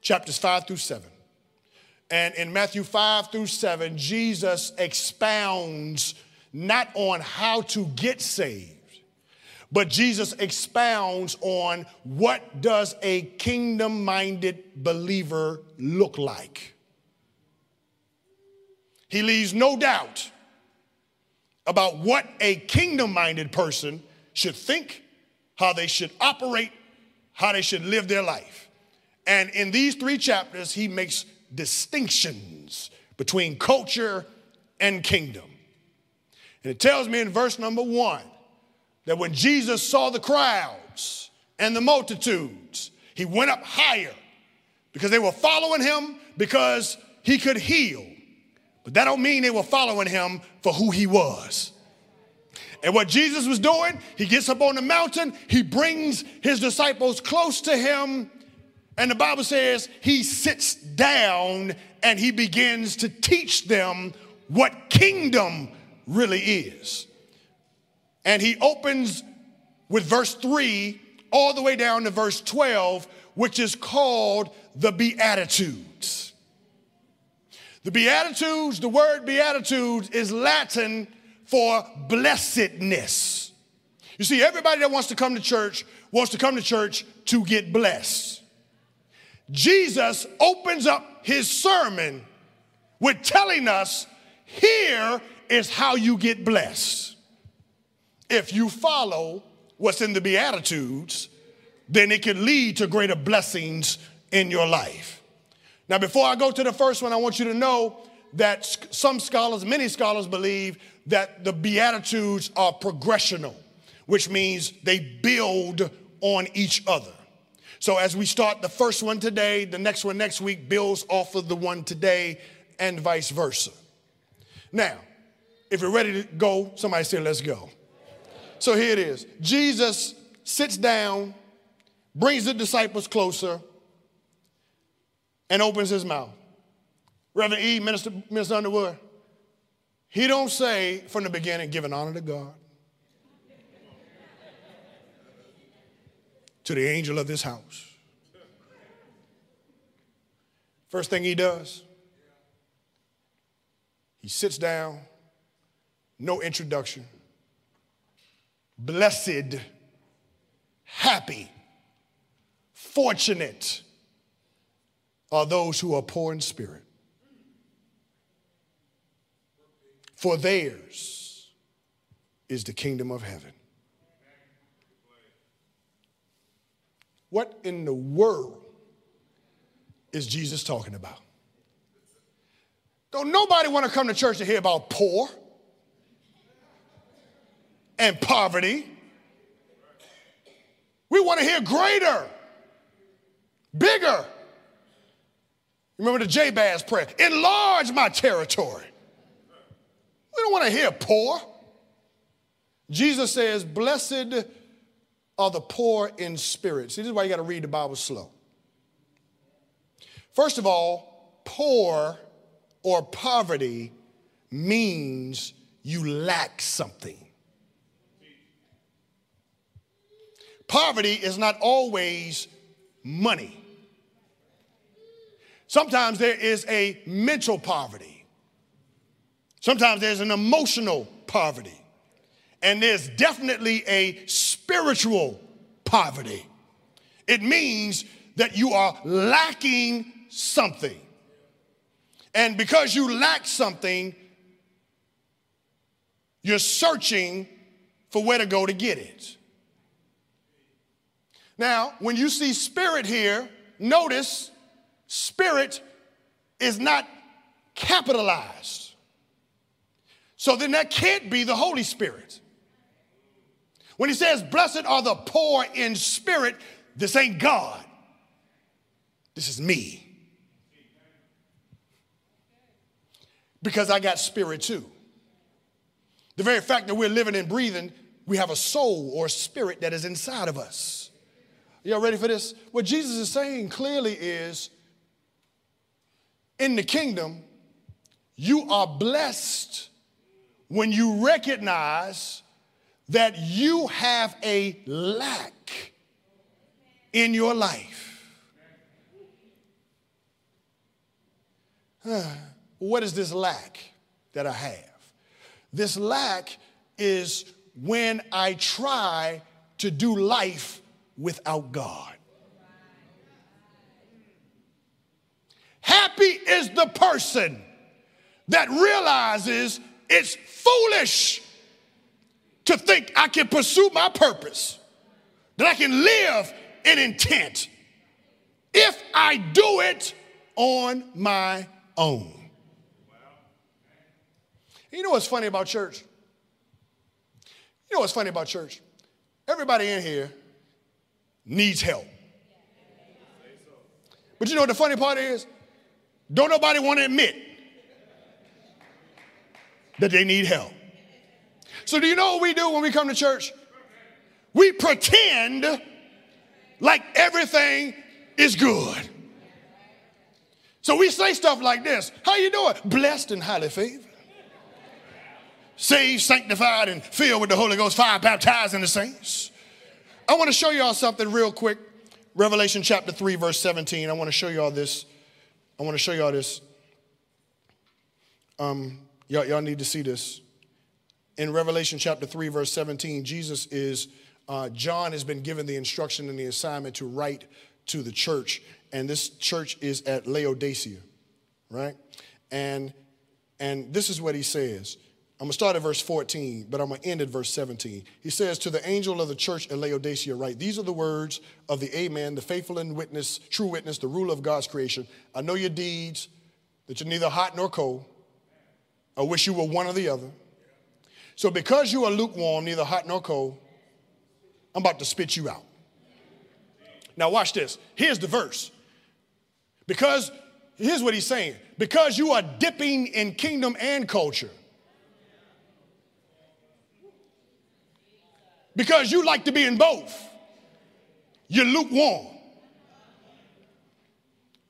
chapters 5 through 7. And in Matthew 5 through 7, Jesus expounds not on how to get saved, but Jesus expounds on what does a kingdom-minded believer look like. He leaves no doubt about what a kingdom minded person should think, how they should operate, how they should live their life. And in these three chapters, he makes distinctions between culture and kingdom. And it tells me in verse number one that when Jesus saw the crowds and the multitudes, he went up higher because they were following him because he could heal but that don't mean they were following him for who he was. And what Jesus was doing, he gets up on the mountain, he brings his disciples close to him, and the Bible says he sits down and he begins to teach them what kingdom really is. And he opens with verse 3 all the way down to verse 12, which is called the Beatitudes. The Beatitudes, the word Beatitudes is Latin for blessedness. You see, everybody that wants to come to church wants to come to church to get blessed. Jesus opens up his sermon with telling us here is how you get blessed. If you follow what's in the Beatitudes, then it can lead to greater blessings in your life. Now, before I go to the first one, I want you to know that some scholars, many scholars believe that the Beatitudes are progressional, which means they build on each other. So as we start the first one today, the next one next week builds off of the one today, and vice versa. Now, if you're ready to go, somebody say, let's go. So here it is Jesus sits down, brings the disciples closer, and opens his mouth. Reverend E, Minister, Minister Underwood, he don't say from the beginning, giving honor to God, to the angel of this house. First thing he does, he sits down, no introduction. Blessed, happy, fortunate are those who are poor in spirit, for theirs is the kingdom of heaven. What in the world is Jesus talking about? Don't nobody want to come to church to hear about poor and poverty. We want to hear greater, bigger. Remember the Jabez prayer enlarge my territory. We don't want to hear poor. Jesus says, Blessed are the poor in spirit. See, this is why you got to read the Bible slow. First of all, poor or poverty means you lack something. Poverty is not always money. Sometimes there is a mental poverty. Sometimes there's an emotional poverty. And there's definitely a spiritual poverty. It means that you are lacking something. And because you lack something, you're searching for where to go to get it. Now, when you see spirit here, notice spirit is not capitalized. So then that can't be the Holy Spirit. When he says, Blessed are the poor in spirit, this ain't God. This is me. because I got spirit too. The very fact that we're living and breathing, we have a soul or a spirit that is inside of us. Y'all ready for this? What Jesus is saying clearly is in the kingdom, you are blessed when you recognize that you have a lack in your life. what is this lack that I have? This lack is when I try to do life without God. Happy is the person that realizes it's foolish to think I can pursue my purpose, that I can live in intent if I do it on my own. You know what's funny about church? You know what's funny about church? Everybody in here needs help. But you know what the funny part is? Don't nobody want to admit that they need help. So, do you know what we do when we come to church? We pretend like everything is good. So we say stuff like this How you doing? Blessed and highly favored. saved, sanctified, and filled with the Holy Ghost, fire baptized in the saints. I want to show y'all something real quick. Revelation chapter 3, verse 17. I want to show y'all this. I want to show y'all this. Um, y'all, y'all need to see this. In Revelation chapter 3, verse 17, Jesus is, uh, John has been given the instruction and the assignment to write to the church, and this church is at Laodicea, right? And and this is what he says. I'm gonna start at verse 14, but I'm gonna end at verse 17. He says, To the angel of the church at Laodicea, write, These are the words of the Amen, the faithful and witness, true witness, the ruler of God's creation. I know your deeds, that you're neither hot nor cold. I wish you were one or the other. So because you are lukewarm, neither hot nor cold, I'm about to spit you out. Now, watch this. Here's the verse. Because, here's what he's saying because you are dipping in kingdom and culture, because you like to be in both, you're lukewarm.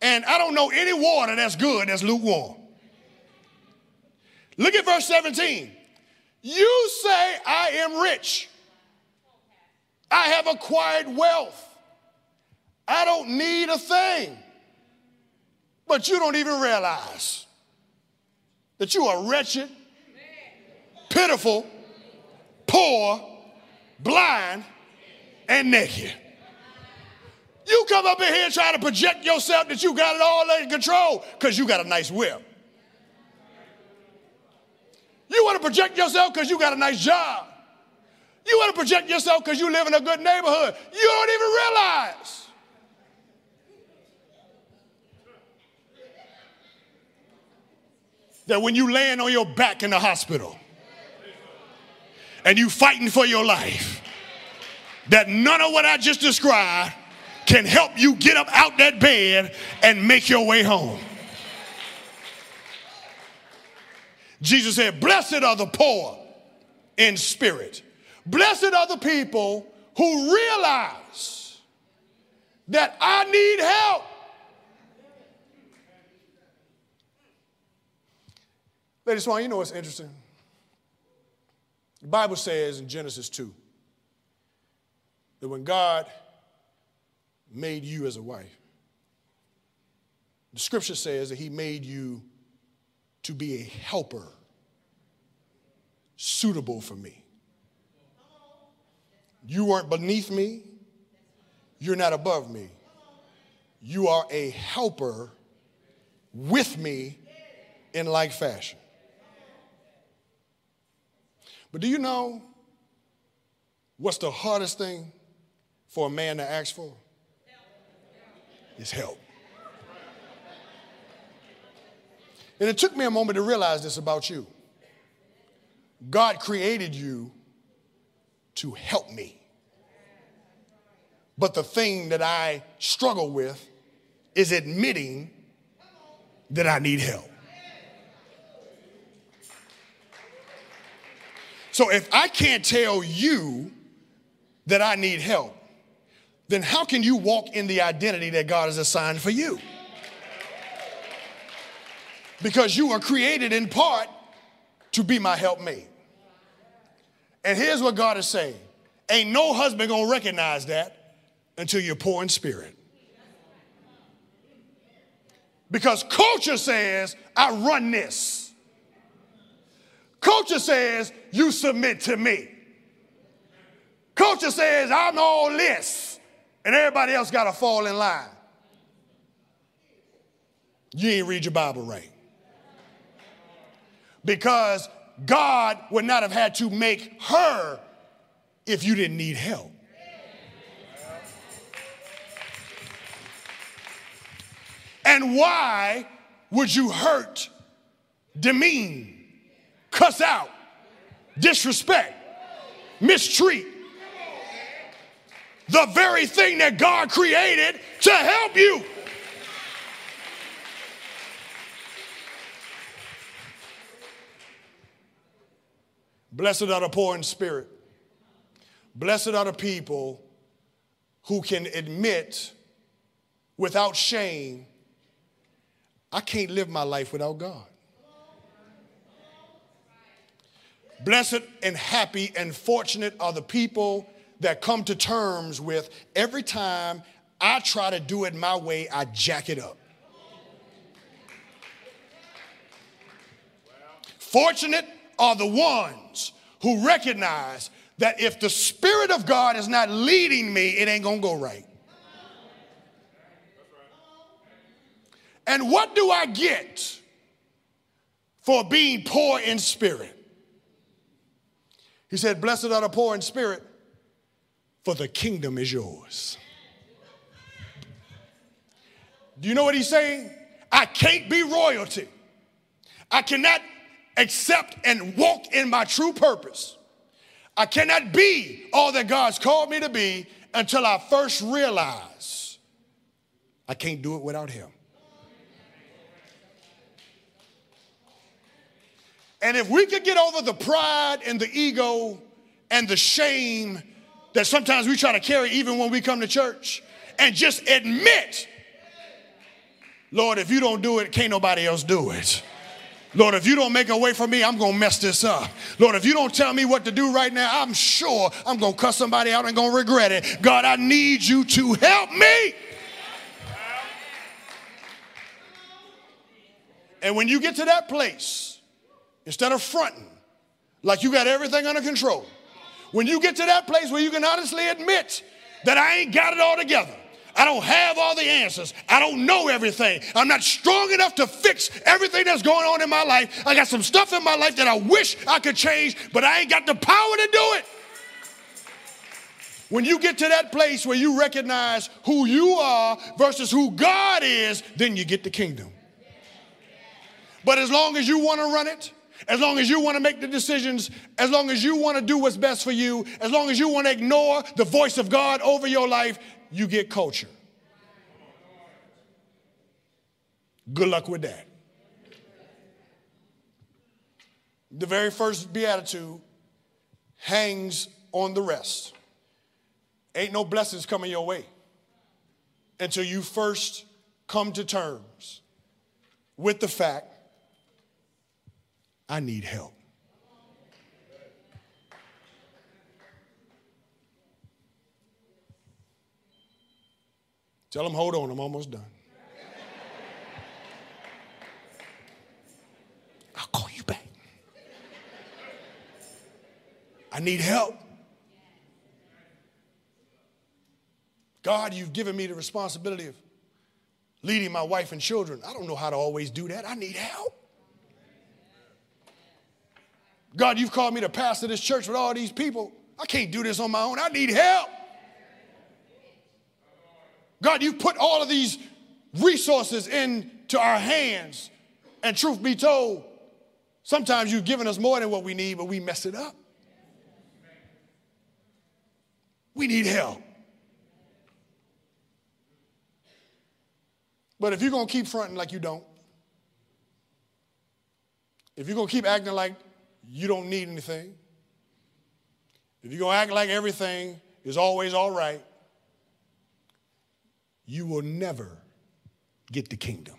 And I don't know any water that's good that's lukewarm. Look at verse 17. You say, I am rich. I have acquired wealth. I don't need a thing. But you don't even realize that you are wretched, pitiful, poor, blind, and naked. You come up in here trying to project yourself that you got it all under control because you got a nice whip. You want to project yourself because you got a nice job. You want to project yourself because you live in a good neighborhood. You don't even realize that when you land on your back in the hospital and you fighting for your life, that none of what I just described can help you get up out that bed and make your way home. Jesus said, Blessed are the poor in spirit. Blessed are the people who realize that I need help. Lady Swann, you know what's interesting? The Bible says in Genesis 2 that when God made you as a wife, the scripture says that he made you to be a helper suitable for me. You weren't beneath me, you're not above me. You are a helper with me in like fashion. But do you know what's the hardest thing for a man to ask for? Is help. And it took me a moment to realize this about you. God created you to help me. But the thing that I struggle with is admitting that I need help. So if I can't tell you that I need help, then how can you walk in the identity that God has assigned for you? because you were created in part to be my helpmate. And here's what God is saying Ain't no husband gonna recognize that until you're poor in spirit. Because culture says, I run this. Culture says, you submit to me. Culture says, I'm all this, and everybody else got to fall in line. You ain't read your Bible right because God would not have had to make her if you didn't need help. And why would you hurt, demean, cuss out, disrespect, mistreat the very thing that God created to help you? Blessed are the poor in spirit. Blessed are the people who can admit without shame, I can't live my life without God. Blessed and happy and fortunate are the people that come to terms with every time I try to do it my way, I jack it up. Fortunate are the ones who recognize that if the Spirit of God is not leading me, it ain't gonna go right. And what do I get for being poor in spirit? He said, Blessed are the poor in spirit, for the kingdom is yours. Do you know what he's saying? I can't be royalty. I cannot accept and walk in my true purpose. I cannot be all that God's called me to be until I first realize I can't do it without Him. And if we could get over the pride and the ego and the shame that sometimes we try to carry even when we come to church and just admit, Lord, if you don't do it, can't nobody else do it. Lord, if you don't make a way for me, I'm going to mess this up. Lord, if you don't tell me what to do right now, I'm sure I'm going to cuss somebody out and going to regret it. God, I need you to help me. And when you get to that place, instead of fronting like you got everything under control, when you get to that place where you can honestly admit that I ain't got it all together, I don't have all the answers. I don't know everything. I'm not strong enough to fix everything that's going on in my life. I got some stuff in my life that I wish I could change, but I ain't got the power to do it. When you get to that place where you recognize who you are versus who God is, then you get the kingdom. But as long as you want to run it, as long as you want to make the decisions, as long as you want to do what's best for you, as long as you want to ignore the voice of God over your life, you get culture. Good luck with that. The very first beatitude hangs on the rest. Ain't no blessings coming your way until you first come to terms with the fact I need help. Tell them, hold on, I'm almost done. I'll call you back. I need help. God, you've given me the responsibility of leading my wife and children. I don't know how to always do that. I need help. God, you've called me to pastor this church with all these people. I can't do this on my own. I need help. God, you've put all of these resources into our hands. And truth be told, sometimes you've given us more than what we need, but we mess it up. We need help. But if you're going to keep fronting like you don't, if you're going to keep acting like you don't need anything, if you're going to act like everything is always all right, you will never get the kingdom.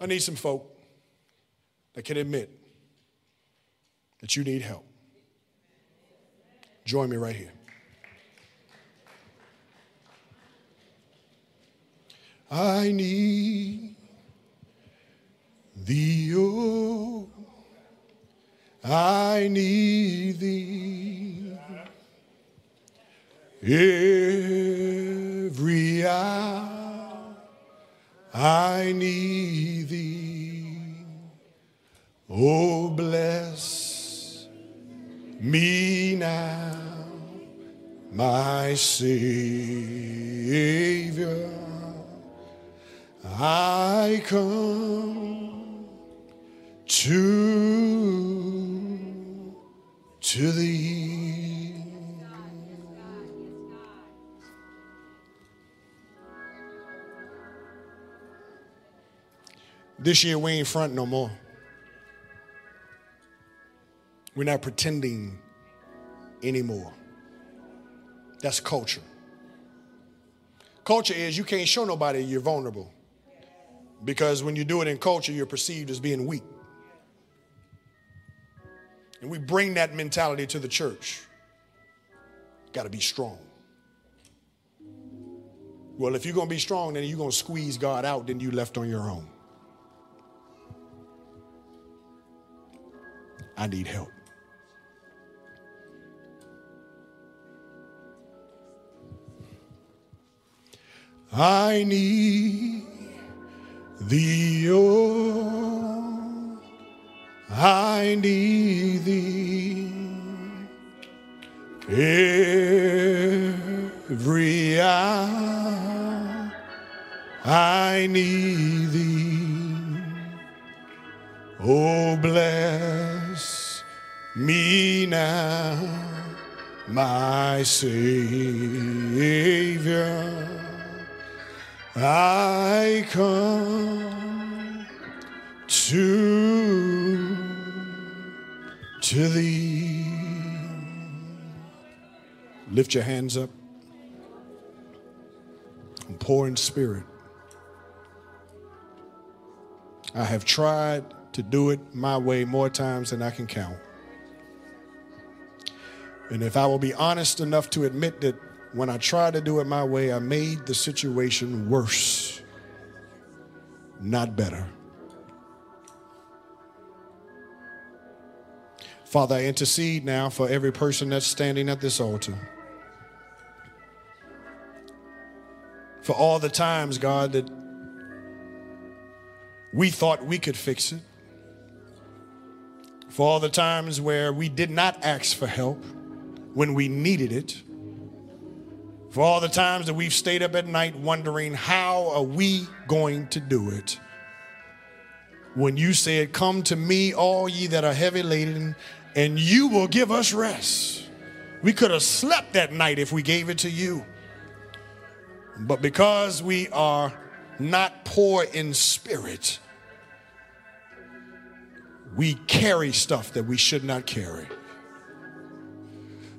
I need some folk that can admit that you need help. Join me right here. I need thee, oh, I need thee every hour. I need thee, oh, bless me now, my Savior. I come to to thee. This year we ain't front no more. We're not pretending anymore. That's culture. Culture is you can't show nobody you're vulnerable. Because when you do it in culture, you're perceived as being weak. And we bring that mentality to the church. Got to be strong. Well, if you're going to be strong, then you're going to squeeze God out, then you left on your own. I need help. I need thee, oh, I need thee every hour. I need thee. Oh, bless me now, my Savior. I come to to thee. Lift your hands up. I'm poor in spirit. I have tried to do it my way more times than I can count. And if I will be honest enough to admit that when I tried to do it my way, I made the situation worse, not better. Father, I intercede now for every person that's standing at this altar. For all the times, God, that we thought we could fix it. For all the times where we did not ask for help when we needed it for all the times that we've stayed up at night wondering, how are we going to do it? When you said, Come to me, all ye that are heavy laden, and you will give us rest. We could have slept that night if we gave it to you. But because we are not poor in spirit, we carry stuff that we should not carry.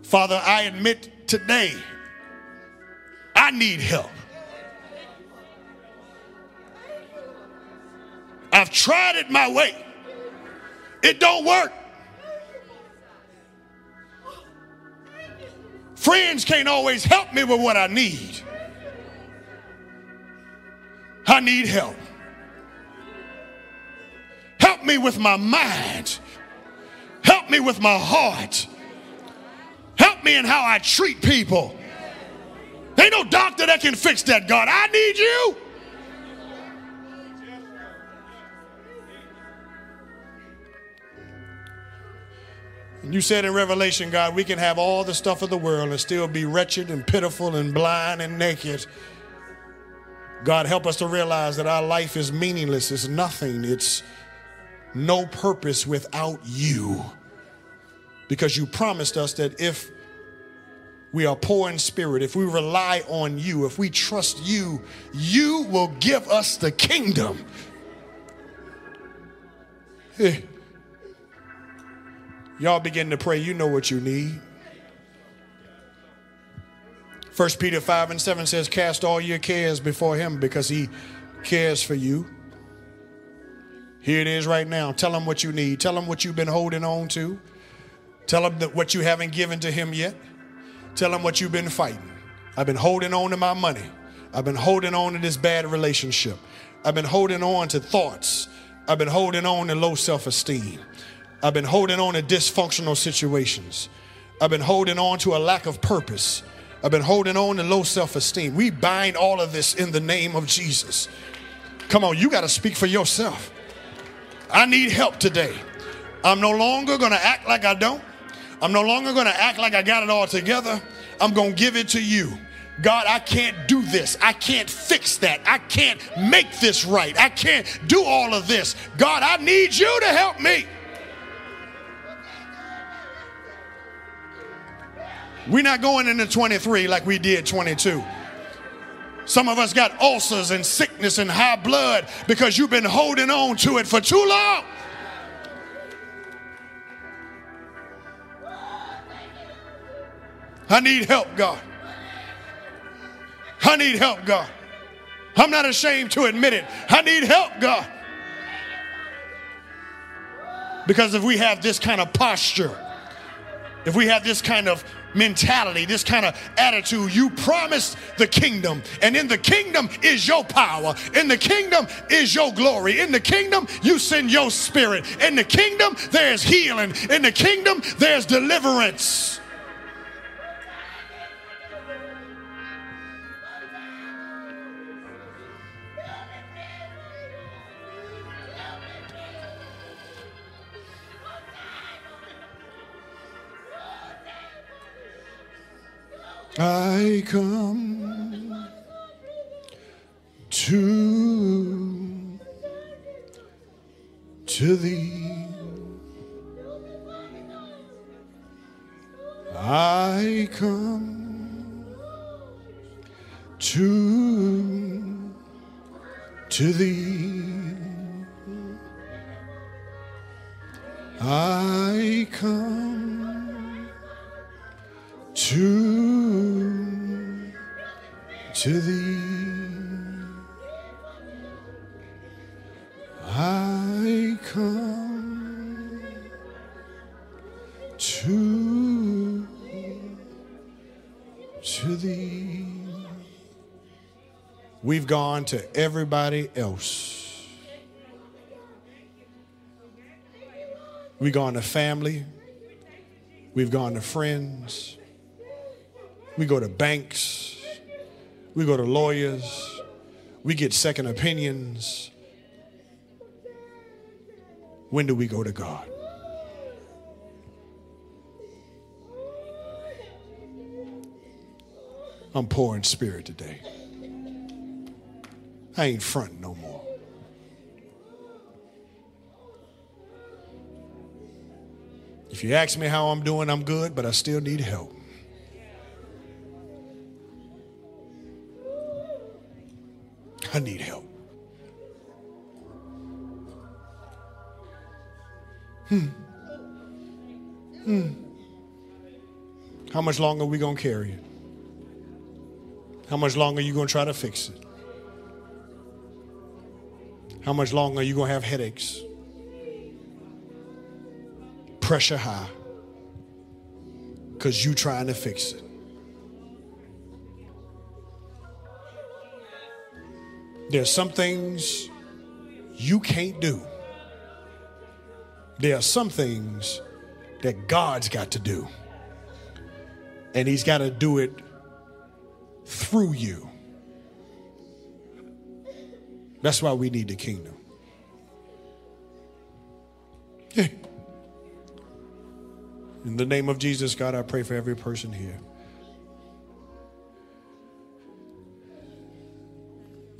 Father, I admit today I need help. I've tried it my way. It don't work. Friends can't always help me with what I need. I need help. Help me with my mind. Help me with my heart. Help me in how I treat people. Ain't no doctor that can fix that, God. I need you. And you said in Revelation, God, we can have all the stuff of the world and still be wretched and pitiful and blind and naked. God, help us to realize that our life is meaningless. It's nothing. It's no purpose without you. Because you promised us that if we are poor in spirit, if we rely on you, if we trust you, you will give us the kingdom. Hey. Y'all begin to pray. You know what you need. 1 Peter 5 and 7 says, Cast all your cares before him because he cares for you. Here it is right now. Tell him what you need. Tell him what you've been holding on to. Tell him that what you haven't given to him yet. Tell them what you've been fighting. I've been holding on to my money. I've been holding on to this bad relationship. I've been holding on to thoughts. I've been holding on to low self esteem. I've been holding on to dysfunctional situations. I've been holding on to a lack of purpose. I've been holding on to low self esteem. We bind all of this in the name of Jesus. Come on, you got to speak for yourself. I need help today. I'm no longer going to act like I don't. I'm no longer going to act like I got it all together. I'm going to give it to you. God, I can't do this. I can't fix that. I can't make this right. I can't do all of this. God, I need you to help me. We're not going into 23 like we did 22. Some of us got ulcers and sickness and high blood because you've been holding on to it for too long. I need help, God. I need help, God. I'm not ashamed to admit it. I need help, God. Because if we have this kind of posture, if we have this kind of mentality, this kind of attitude, you promised the kingdom. And in the kingdom is your power. In the kingdom is your glory. In the kingdom, you send your spirit. In the kingdom, there's healing. In the kingdom, there's deliverance. I come to to thee. I come to to thee. I come to to thee. I come to to thee. We've gone to everybody else. We've gone to family. We've gone to friends. We go to banks. We go to lawyers. We get second opinions. When do we go to God? I'm poor in spirit today. I ain't fronting no more. If you ask me how I'm doing, I'm good, but I still need help. I need help. Hmm. Hmm. How much longer are we going to carry it? How much longer are you going to try to fix it? How much longer are you going to have headaches? Pressure high. Because you trying to fix it. There's some things you can't do. There are some things that God's got to do. And He's got to do it through you. That's why we need the kingdom. In the name of Jesus, God, I pray for every person here.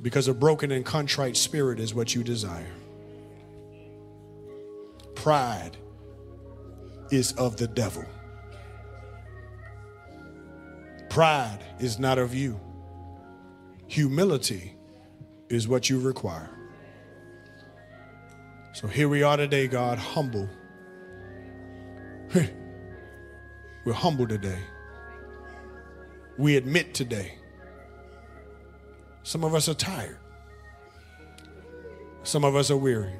Because a broken and contrite spirit is what you desire. Pride is of the devil. Pride is not of you. Humility is what you require. So here we are today, God, humble. We're humble today. We admit today. Some of us are tired. Some of us are weary.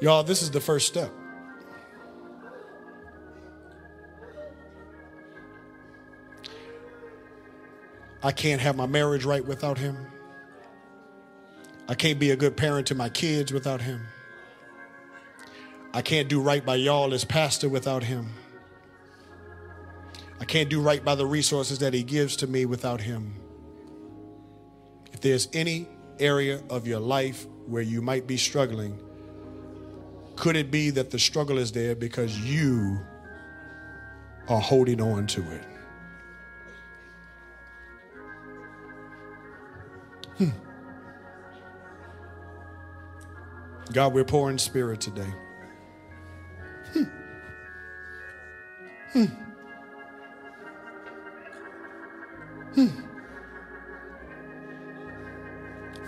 Y'all, this is the first step. I can't have my marriage right without him. I can't be a good parent to my kids without him. I can't do right by y'all as pastor without him. I can't do right by the resources that he gives to me without him. If there's any area of your life where you might be struggling, could it be that the struggle is there because you are holding on to it? Hmm. God, we're pouring spirit today. Hmm. Hmm. Hmm.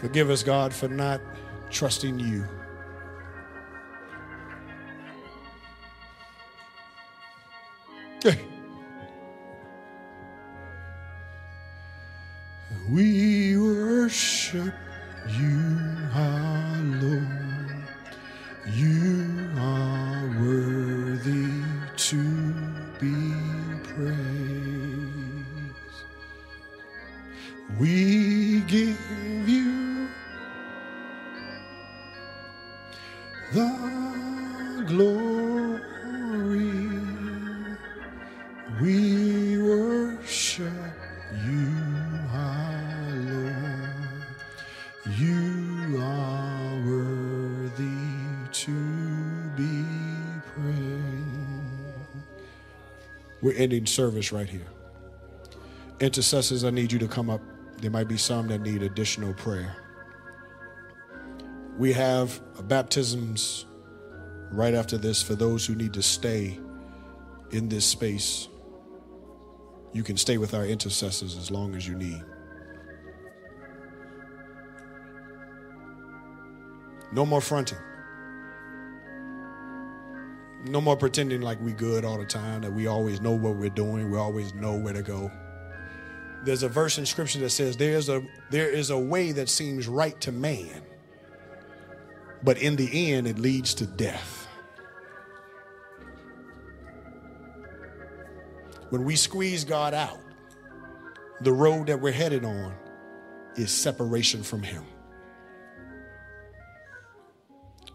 Forgive us, God, for not trusting you. Service right here. Intercessors, I need you to come up. There might be some that need additional prayer. We have baptisms right after this for those who need to stay in this space. You can stay with our intercessors as long as you need. No more fronting. No more pretending like we good all the time, that we always know what we're doing, we always know where to go. There's a verse in scripture that says there is a there is a way that seems right to man, but in the end it leads to death. When we squeeze God out, the road that we're headed on is separation from Him.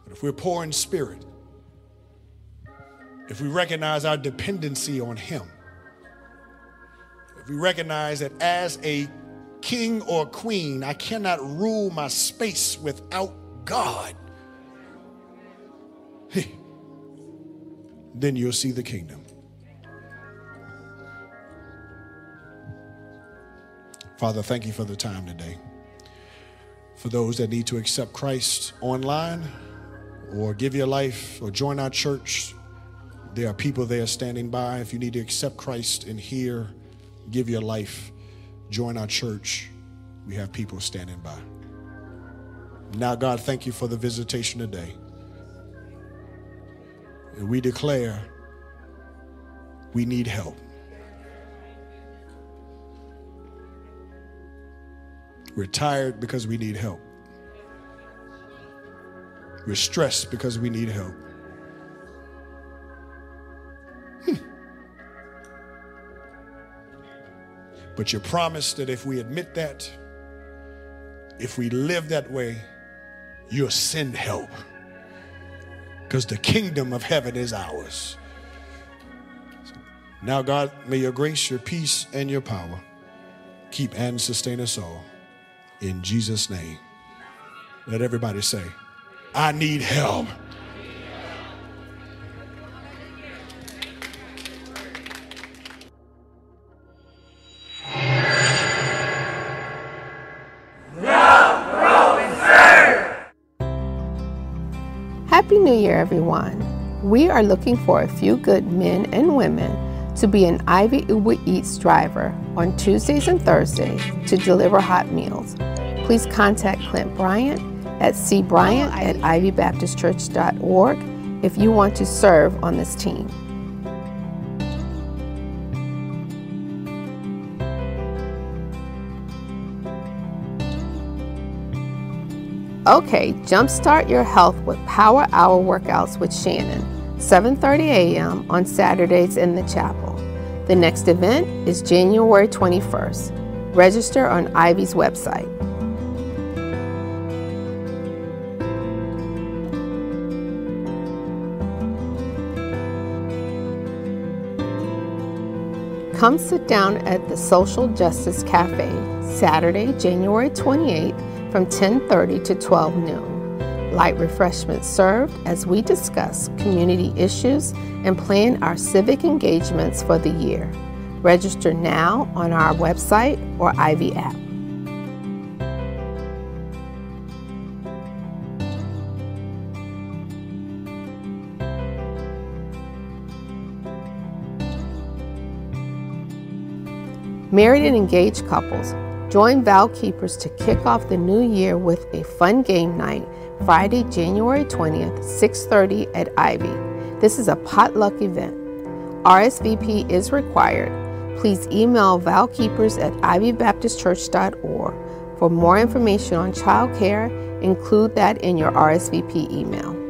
But if we're poor in spirit, if we recognize our dependency on Him, if we recognize that as a king or queen, I cannot rule my space without God, then you'll see the kingdom. Father, thank you for the time today. For those that need to accept Christ online or give your life or join our church, there are people there standing by. If you need to accept Christ and hear, give your life, join our church, we have people standing by. Now, God, thank you for the visitation today. And we declare we need help. We're tired because we need help. We're stressed because we need help. But you promised that if we admit that, if we live that way, you'll send help. Because the kingdom of heaven is ours. Now, God, may your grace, your peace, and your power keep and sustain us all. In Jesus' name. Let everybody say, I need help. Year, everyone. We are looking for a few good men and women to be an Ivy Uber Eats driver on Tuesdays and Thursdays to deliver hot meals. Please contact Clint Bryant at cbryant at ivybaptistchurch.org if you want to serve on this team. Okay, jumpstart your health with Power Hour workouts with Shannon, 7:30 a.m. on Saturdays in the chapel. The next event is January 21st. Register on Ivy's website. Come sit down at the Social Justice Cafe Saturday, January 28th from 10:30 to 12 noon. Light refreshments served as we discuss community issues and plan our civic engagements for the year. Register now on our website or Ivy app. Married and engaged couples, join Vow Keepers to kick off the new year with a fun game night Friday, January 20th, 6:30 at Ivy. This is a potluck event. RSVP is required. please email vowkeepers at ivybaptistchurch.org. For more information on childcare, include that in your RSVP email.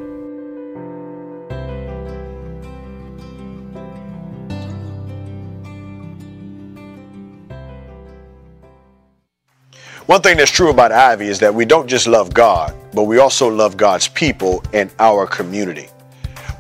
One thing that's true about Ivy is that we don't just love God, but we also love God's people and our community.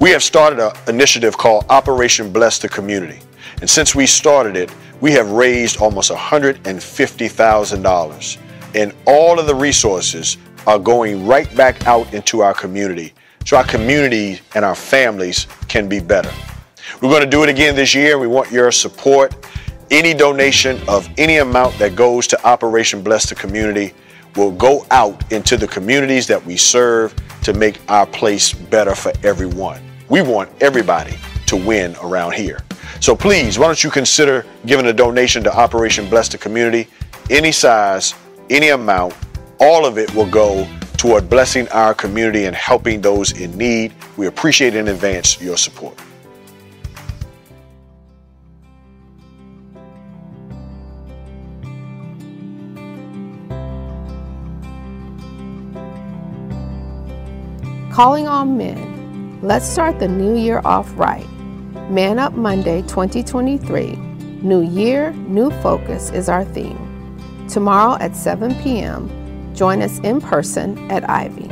We have started an initiative called Operation Bless the Community. And since we started it, we have raised almost $150,000. And all of the resources are going right back out into our community so our community and our families can be better. We're going to do it again this year. We want your support. Any donation of any amount that goes to Operation Bless the Community will go out into the communities that we serve to make our place better for everyone. We want everybody to win around here. So please, why don't you consider giving a donation to Operation Bless the Community? Any size, any amount, all of it will go toward blessing our community and helping those in need. We appreciate in advance your support. Calling on men. Let's start the new year off right. Man Up Monday 2023. New Year, New Focus is our theme. Tomorrow at 7 p.m., join us in person at Ivy.